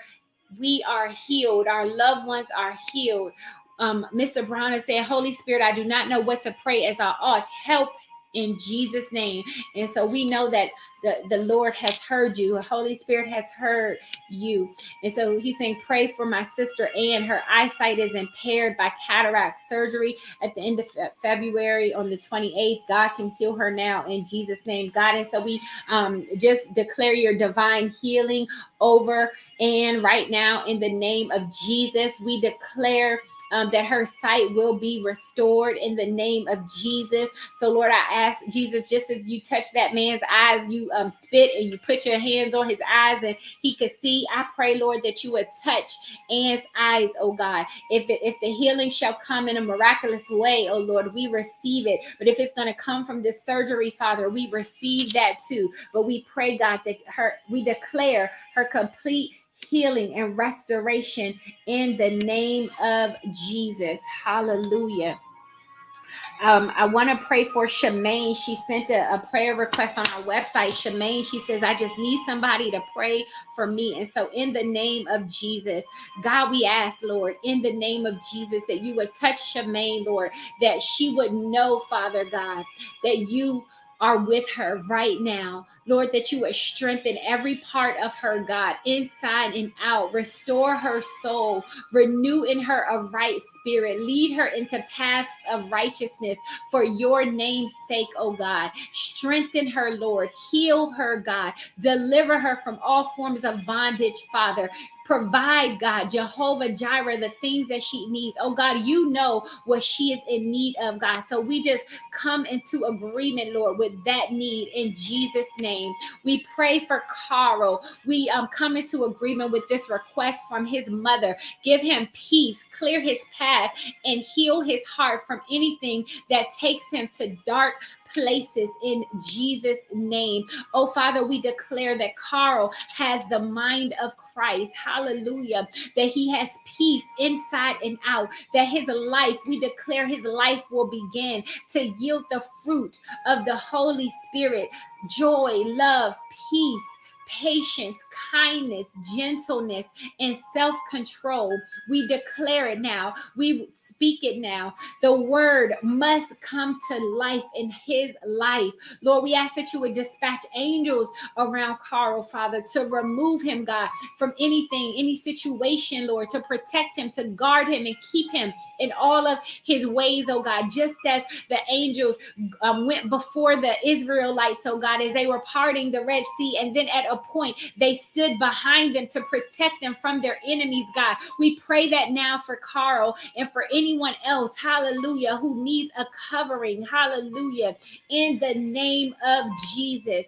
we are healed. Our loved ones are healed um, Mr. Brown is saying, Holy Spirit, I do not know what to pray as I ought. Help in Jesus' name. And so we know that the, the Lord has heard you. The Holy Spirit has heard you. And so he's saying, pray for my sister Anne. Her eyesight is impaired by cataract surgery at the end of February on the 28th. God can heal her now in Jesus' name. God. And so we um, just declare your divine healing over Ann right now in the name of Jesus. We declare um, that her sight will be restored in the name of Jesus. So, Lord, I ask Jesus, just as you touch that man's eyes, you um, spit and you put your hands on his eyes and he could see. I pray, Lord, that you would touch Anne's eyes, oh God. If if the healing shall come in a miraculous way, oh Lord, we receive it. But if it's going to come from this surgery, Father, we receive that too. But we pray, God, that her we declare her complete healing and restoration in the name of Jesus. Hallelujah. Um, I want to pray for Shemaine. She sent a, a, prayer request on our website. Shemaine, she says, I just need somebody to pray for me. And so, in the name of Jesus, God, we ask, Lord, in the name of Jesus, that you would touch Shemaine, Lord, that she would know, Father God, that you are with her right now. Lord, that you would strengthen every part of her, God, inside and out. Restore her soul. Renew in her a right spirit. Lead her into paths of righteousness for your name's sake, oh God. Strengthen her, Lord. Heal her, God. Deliver her from all forms of bondage, Father. Provide, God, Jehovah Jireh, the things that she needs. Oh, God, you know what she is in need of, God. So we just come into agreement, Lord, with that need in Jesus' name. We pray for Carl. We um, come into agreement with this request from his mother. Give him peace, clear his path, and heal his heart from anything that takes him to dark places in Jesus' name. Oh, Father, we declare that Carl has the mind of Christ. Hallelujah. That he has peace inside and out. That his life, we declare his life will begin to yield the fruit of the Holy Spirit joy, love, peace patience, kindness, gentleness, and self control. We declare it now. We speak it now. The word must come to life in his life. Lord, we ask that you would dispatch angels around Carl, Father, to remove him, God, from anything, any situation, Lord, to protect him, to guard him, and keep him in all of his ways, oh God, just as the angels um, went before the Israelites, oh God, as they were parting the Red Sea, and then at a point, they stood behind them to protect them from their enemies, God. We pray that now for Carl and for anyone else, hallelujah, who needs a covering, hallelujah, in the name of Jesus.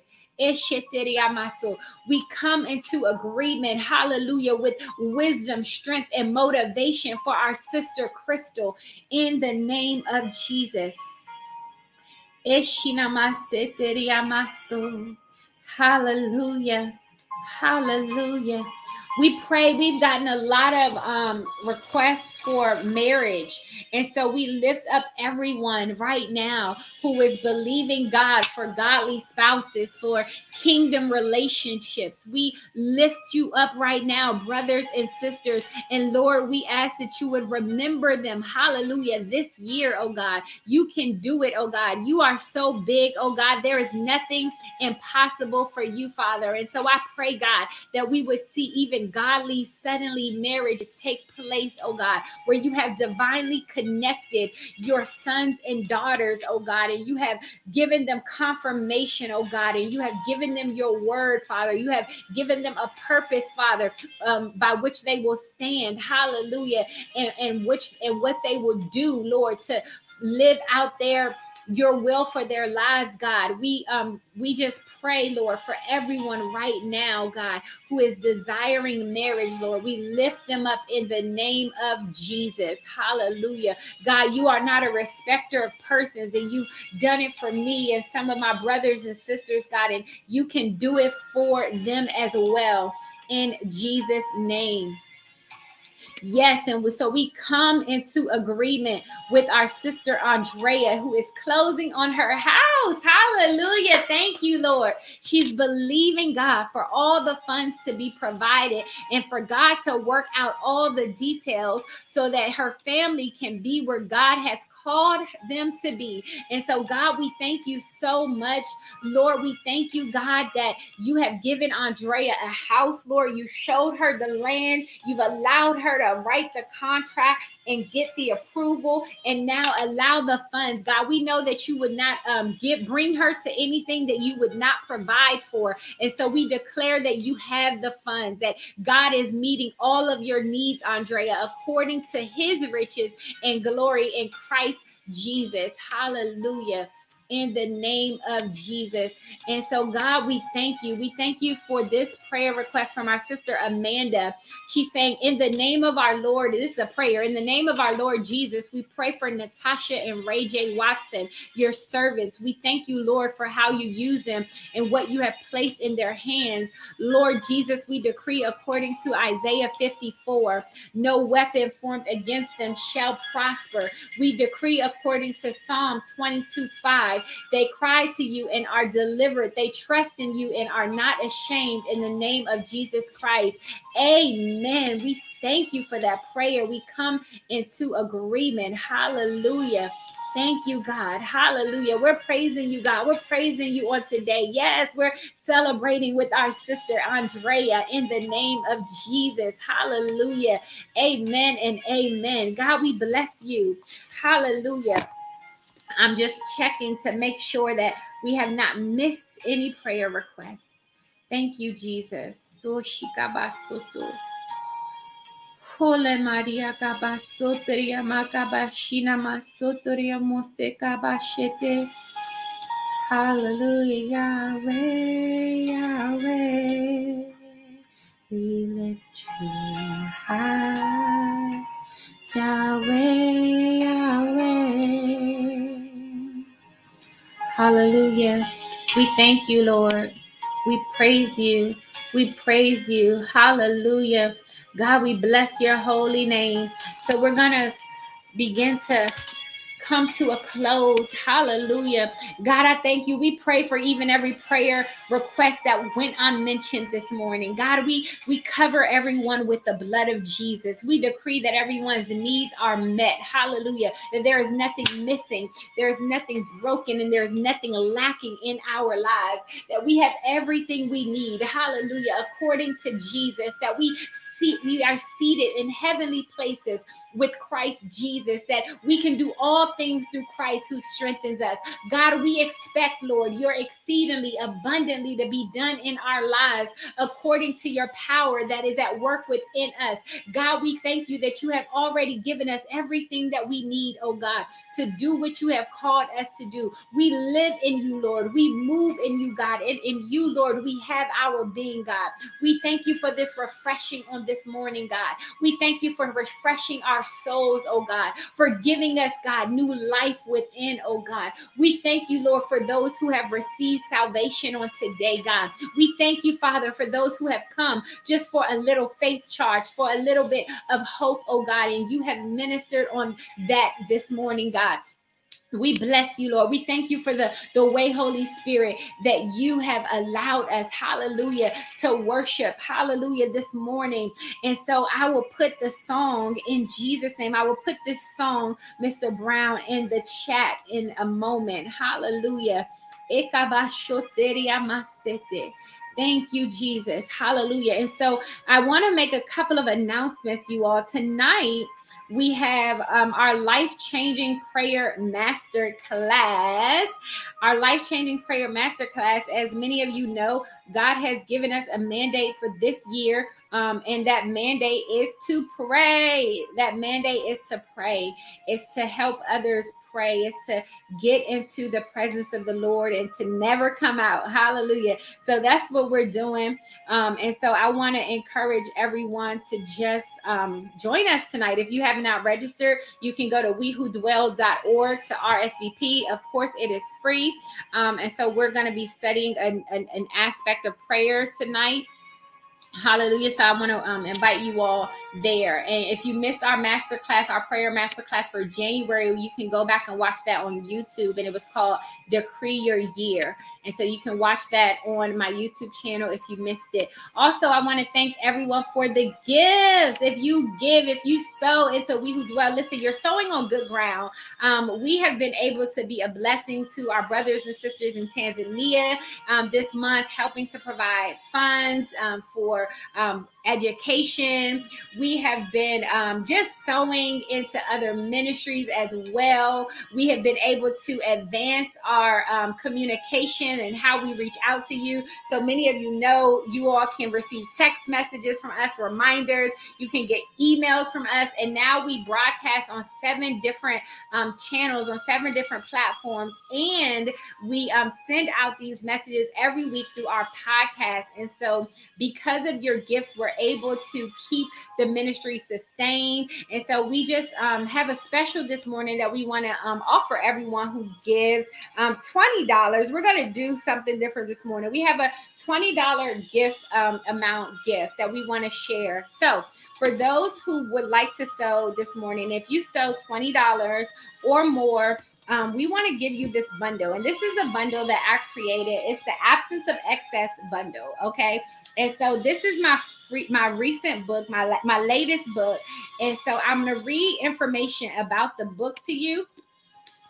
We come into agreement, hallelujah, with wisdom, strength, and motivation for our sister Crystal in the name of Jesus. Hallelujah. Hallelujah. We pray. We've gotten a lot of um, requests for marriage. And so we lift up everyone right now who is believing God for godly spouses, for kingdom relationships. We lift you up right now, brothers and sisters. And Lord, we ask that you would remember them. Hallelujah. This year, oh God, you can do it, oh God. You are so big, oh God. There is nothing impossible for you, Father. And so I pray, God, that we would see even godly, suddenly marriages take place, oh God where you have divinely connected your sons and daughters, oh God, and you have given them confirmation, oh God, and you have given them your word, Father. You have given them a purpose, Father, um, by which they will stand, hallelujah, and, and which and what they will do, Lord, to live out their your will for their lives, God. We um we just pray, Lord, for everyone right now, God, who is desiring marriage, Lord. We lift them up in the name of Jesus. Hallelujah. God, you are not a respecter of persons, and you've done it for me and some of my brothers and sisters, God, and you can do it for them as well in Jesus' name. Yes, and so we come into agreement with our sister Andrea, who is closing on her house. Hallelujah. Thank you, Lord. She's believing God for all the funds to be provided and for God to work out all the details so that her family can be where God has called them to be. And so, God, we thank you so much. Lord, we thank you, God, that you have given Andrea a house, Lord. You showed her the land, you've allowed her to write the contract and get the approval and now allow the funds. God we know that you would not um get bring her to anything that you would not provide for. And so we declare that you have the funds that god is meeting all of your needs andrea according to his riches and glory in christ Jesus. Hallelujah in the name of Jesus. And so, God, we thank you. We thank you for this prayer request from our sister Amanda. She's saying, In the name of our Lord, this is a prayer. In the name of our Lord Jesus, we pray for Natasha and Ray J. Watson, your servants. We thank you, Lord, for how you use them and what you have placed in their hands. Lord Jesus, we decree according to Isaiah 54 no weapon formed against them shall prosper. We decree according to Psalm 22 5 they cry to you and are delivered. They trust in you and are not ashamed in the name of Jesus Christ. Amen. We thank you for that prayer. We come into agreement. Hallelujah. Thank you, God. Hallelujah. We're praising you, God. We're praising you on today. Yes, we're celebrating with our sister Andrea in the name of Jesus. Hallelujah. Amen and amen. God, we bless you. Hallelujah. I'm just checking to make sure that we have not missed any prayer requests. Thank you, Jesus. Holy Maria Kabasotria Makabashina Masotria Mose Kabashete. Hallelujah, Yahweh, Yahweh. We lift you high. Yahweh, Yahweh. Hallelujah. We thank you, Lord. We praise you. We praise you. Hallelujah. God, we bless your holy name. So we're going to begin to come to a close. Hallelujah. God, I thank you. We pray for even every prayer request that went unmentioned this morning. God, we we cover everyone with the blood of Jesus. We decree that everyone's needs are met. Hallelujah. That there is nothing missing, there is nothing broken, and there is nothing lacking in our lives. That we have everything we need. Hallelujah. According to Jesus, that we see we are seated in heavenly places with Christ Jesus, that we can do all things through Christ who strengthens us. God, we expect, Lord, your exceedingly abundantly to be done in our lives according to your power that is at work within us. God, we thank you that you have already given us everything that we need, oh God, to do what you have called us to do. We live in you, Lord. We move in you, God. And in you, Lord, we have our being, God. We thank you for this refreshing on this morning, God. We thank you for refreshing our souls, oh God, for giving us, God, new life within, oh God. We thank you, Lord, for those who have received salvation on today, God. We thank you, Father, for those who have come just for a little faith charge, for a little bit of hope, oh God. And you have ministered on that this morning, God. We bless you, Lord. We thank you for the, the way, Holy Spirit, that you have allowed us, hallelujah, to worship, hallelujah, this morning. And so I will put the song in Jesus' name. I will put this song, Mr. Brown, in the chat in a moment. Hallelujah. Thank you, Jesus. Hallelujah. And so I want to make a couple of announcements, you all. Tonight, we have um, our life changing prayer master class. Our life changing prayer master class, as many of you know, God has given us a mandate for this year. Um, and that mandate is to pray. That mandate is to pray, is to help others pray is to get into the presence of the Lord and to never come out. Hallelujah. So that's what we're doing. Um, and so I want to encourage everyone to just um, join us tonight. If you have not registered, you can go to wewhodwell.org to RSVP. Of course, it is free. Um, and so we're going to be studying an, an, an aspect of prayer tonight. Hallelujah. So I want to um, invite you all there. And if you missed our master class, our prayer master class for January, you can go back and watch that on YouTube. And it was called Decree Your Year. And so you can watch that on my YouTube channel if you missed it. Also, I want to thank everyone for the gifts. If you give, if you sow into We Who Dwell, listen, you're sowing on good ground. Um, we have been able to be a blessing to our brothers and sisters in Tanzania um, this month, helping to provide funds um, um, education. We have been um, just sowing into other ministries as well. We have been able to advance our um, communication and how we reach out to you. So many of you know you all can receive text messages from us, reminders. You can get emails from us. And now we broadcast on seven different um, channels, on seven different platforms. And we um, send out these messages every week through our podcast. And so because of your gifts, we're able to keep the ministry sustained. And so we just um, have a special this morning that we want to um, offer everyone who gives um, $20. We're going to do something different this morning. We have a $20 gift um, amount gift that we want to share. So for those who would like to sow this morning, if you sow $20 or more, um, we want to give you this bundle. And this is a bundle that I created. It's the absence of excess bundle. Okay. And so this is my free, my recent book, my my latest book. And so I'm going to read information about the book to you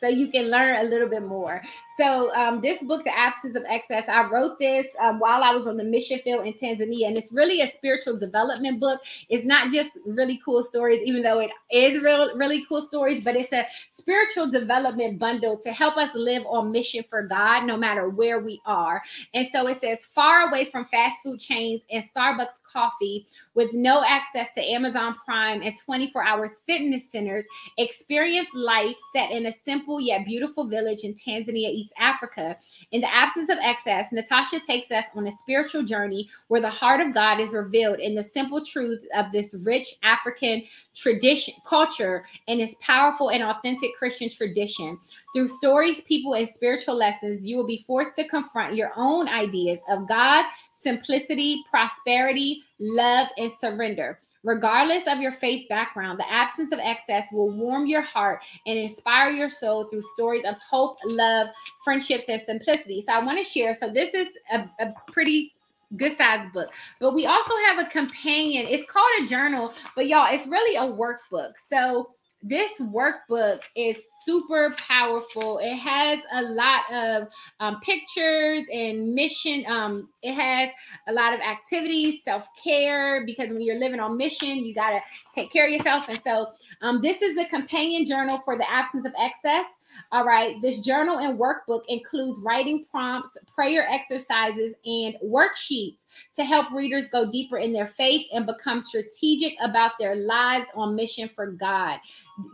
so you can learn a little bit more. So, um, this book, The Absence of Excess, I wrote this um, while I was on the mission field in Tanzania, and it's really a spiritual development book. It's not just really cool stories, even though it is real, really cool stories, but it's a spiritual development bundle to help us live on mission for God, no matter where we are. And so it says, far away from fast food chains and Starbucks coffee, with no access to Amazon Prime and 24 hours fitness centers, experience life set in a simple yet beautiful village in Tanzania, East Africa. In the absence of excess, Natasha takes us on a spiritual journey where the heart of God is revealed in the simple truths of this rich African tradition, culture, and its powerful and authentic Christian tradition. Through stories, people, and spiritual lessons, you will be forced to confront your own ideas of God, simplicity, prosperity, love, and surrender. Regardless of your faith background, the absence of excess will warm your heart and inspire your soul through stories of hope, love, friendships, and simplicity. So, I want to share. So, this is a, a pretty good sized book. But we also have a companion. It's called a journal, but y'all, it's really a workbook. So this workbook is super powerful. It has a lot of um, pictures and mission. Um, it has a lot of activities, self care, because when you're living on mission, you got to take care of yourself. And so, um, this is a companion journal for the absence of excess. All right. This journal and workbook includes writing prompts, prayer exercises, and worksheets to help readers go deeper in their faith and become strategic about their lives on mission for God.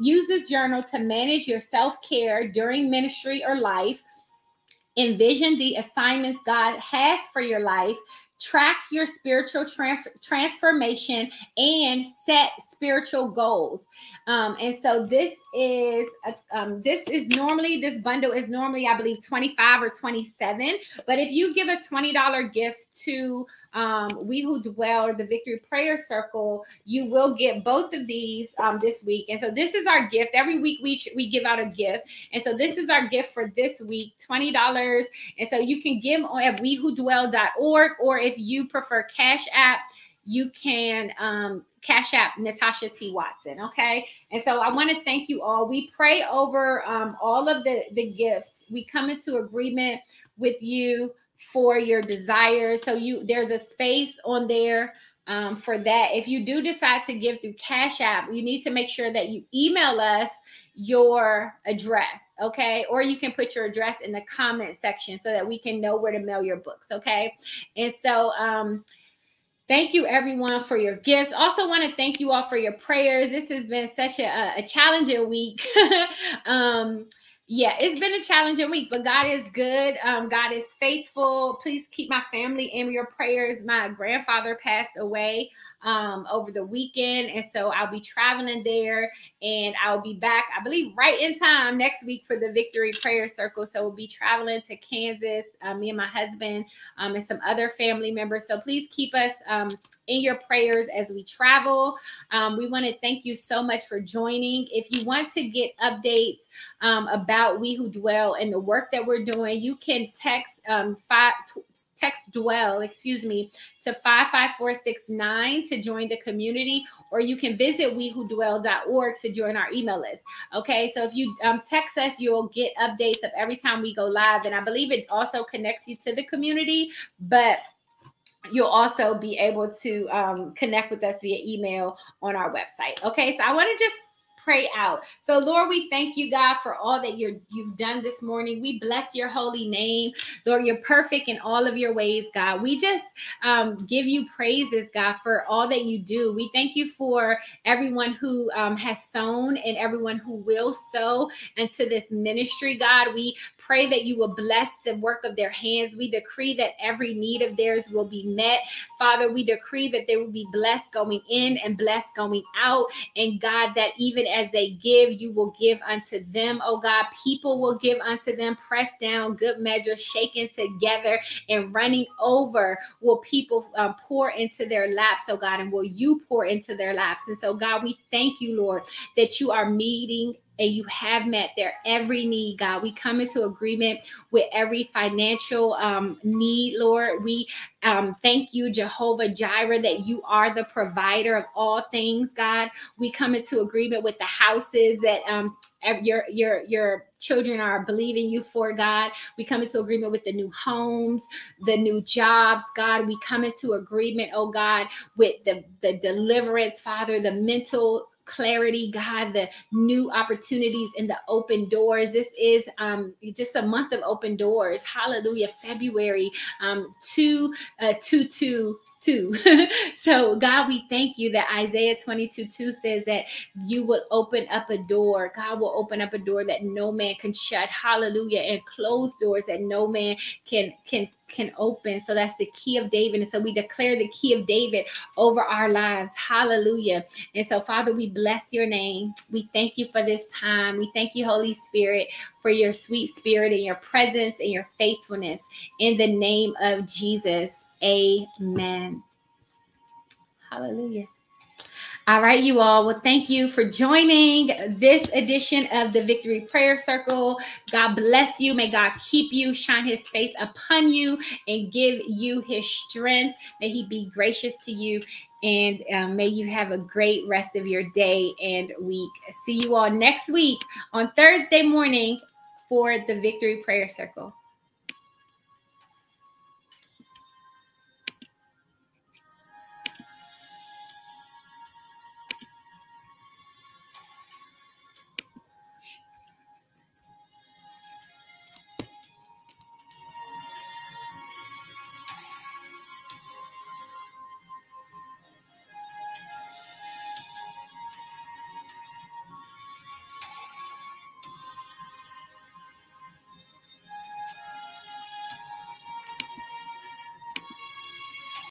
Use this journal to manage your self care during ministry or life. Envision the assignments God has for your life track your spiritual transformation and set spiritual goals. Um, and so this is a, um, this is normally this bundle is normally i believe 25 or 27 but if you give a $20 gift to um, we who dwell or the victory prayer circle you will get both of these um, this week. And so this is our gift. Every week we we give out a gift. And so this is our gift for this week $20 and so you can give on at wewhodwell.org or if you prefer cash app you can um, cash app natasha t watson okay and so i want to thank you all we pray over um, all of the the gifts we come into agreement with you for your desires. So you there's a space on there um, for that. If you do decide to give through Cash App, you need to make sure that you email us your address, okay? Or you can put your address in the comment section so that we can know where to mail your books, okay? And so um Thank you, everyone, for your gifts. Also, want to thank you all for your prayers. This has been such a, a challenging week. um, yeah, it's been a challenging week, but God is good. Um, God is faithful. Please keep my family in your prayers. My grandfather passed away um, over the weekend. And so I'll be traveling there and I'll be back, I believe, right in time next week for the Victory Prayer Circle. So we'll be traveling to Kansas, uh, me and my husband, um, and some other family members. So please keep us um, in your prayers as we travel. Um, we want to thank you so much for joining. If you want to get updates um, about We Who Dwell and the work that we're doing, you can text um, five text dwell, excuse me, to 55469 to join the community, or you can visit wewhodwell.org to join our email list. Okay, so if you um, text us, you'll get updates of every time we go live. And I believe it also connects you to the community, but you'll also be able to um, connect with us via email on our website. Okay, so I want to just pray out. So, Lord, we thank you, God, for all that you're you've done this morning. We bless your holy name. Lord, you're perfect in all of your ways, God. We just um, give you praises, God, for all that you do. We thank you for everyone who um, has sown and everyone who will sow into this ministry, God. We pray that you will bless the work of their hands. We decree that every need of theirs will be met. Father, we decree that they will be blessed going in and blessed going out. And God, that even as they give, you will give unto them. Oh God, people will give unto them, pressed down, good measure, shaken together, and running over. Will people um, pour into their laps, oh God, and will you pour into their laps? And so, God, we thank you, Lord, that you are meeting and you have met their every need, God. We come into agreement with every financial um, need, Lord. We um, thank you, Jehovah Jireh, that you are the provider of all things, God. We come into agreement with the houses that um, your your your children are believing you for God. We come into agreement with the new homes, the new jobs, God. We come into agreement, oh God, with the the deliverance, Father, the mental clarity, God, the new opportunities and the open doors. This is um, just a month of open doors. Hallelujah. February um, 2 uh, 2 2 2. so, God, we thank you that Isaiah 22 2 says that you will open up a door. God will open up a door that no man can shut. Hallelujah. And close doors that no man can can can open. So that's the key of David. And so we declare the key of David over our lives. Hallelujah. And so, Father, we bless your name. We thank you for this time. We thank you, Holy Spirit, for your sweet spirit and your presence and your faithfulness. In the name of Jesus. Amen. Hallelujah. All right, you all. Well, thank you for joining this edition of the Victory Prayer Circle. God bless you. May God keep you, shine his face upon you, and give you his strength. May he be gracious to you. And um, may you have a great rest of your day and week. See you all next week on Thursday morning for the Victory Prayer Circle.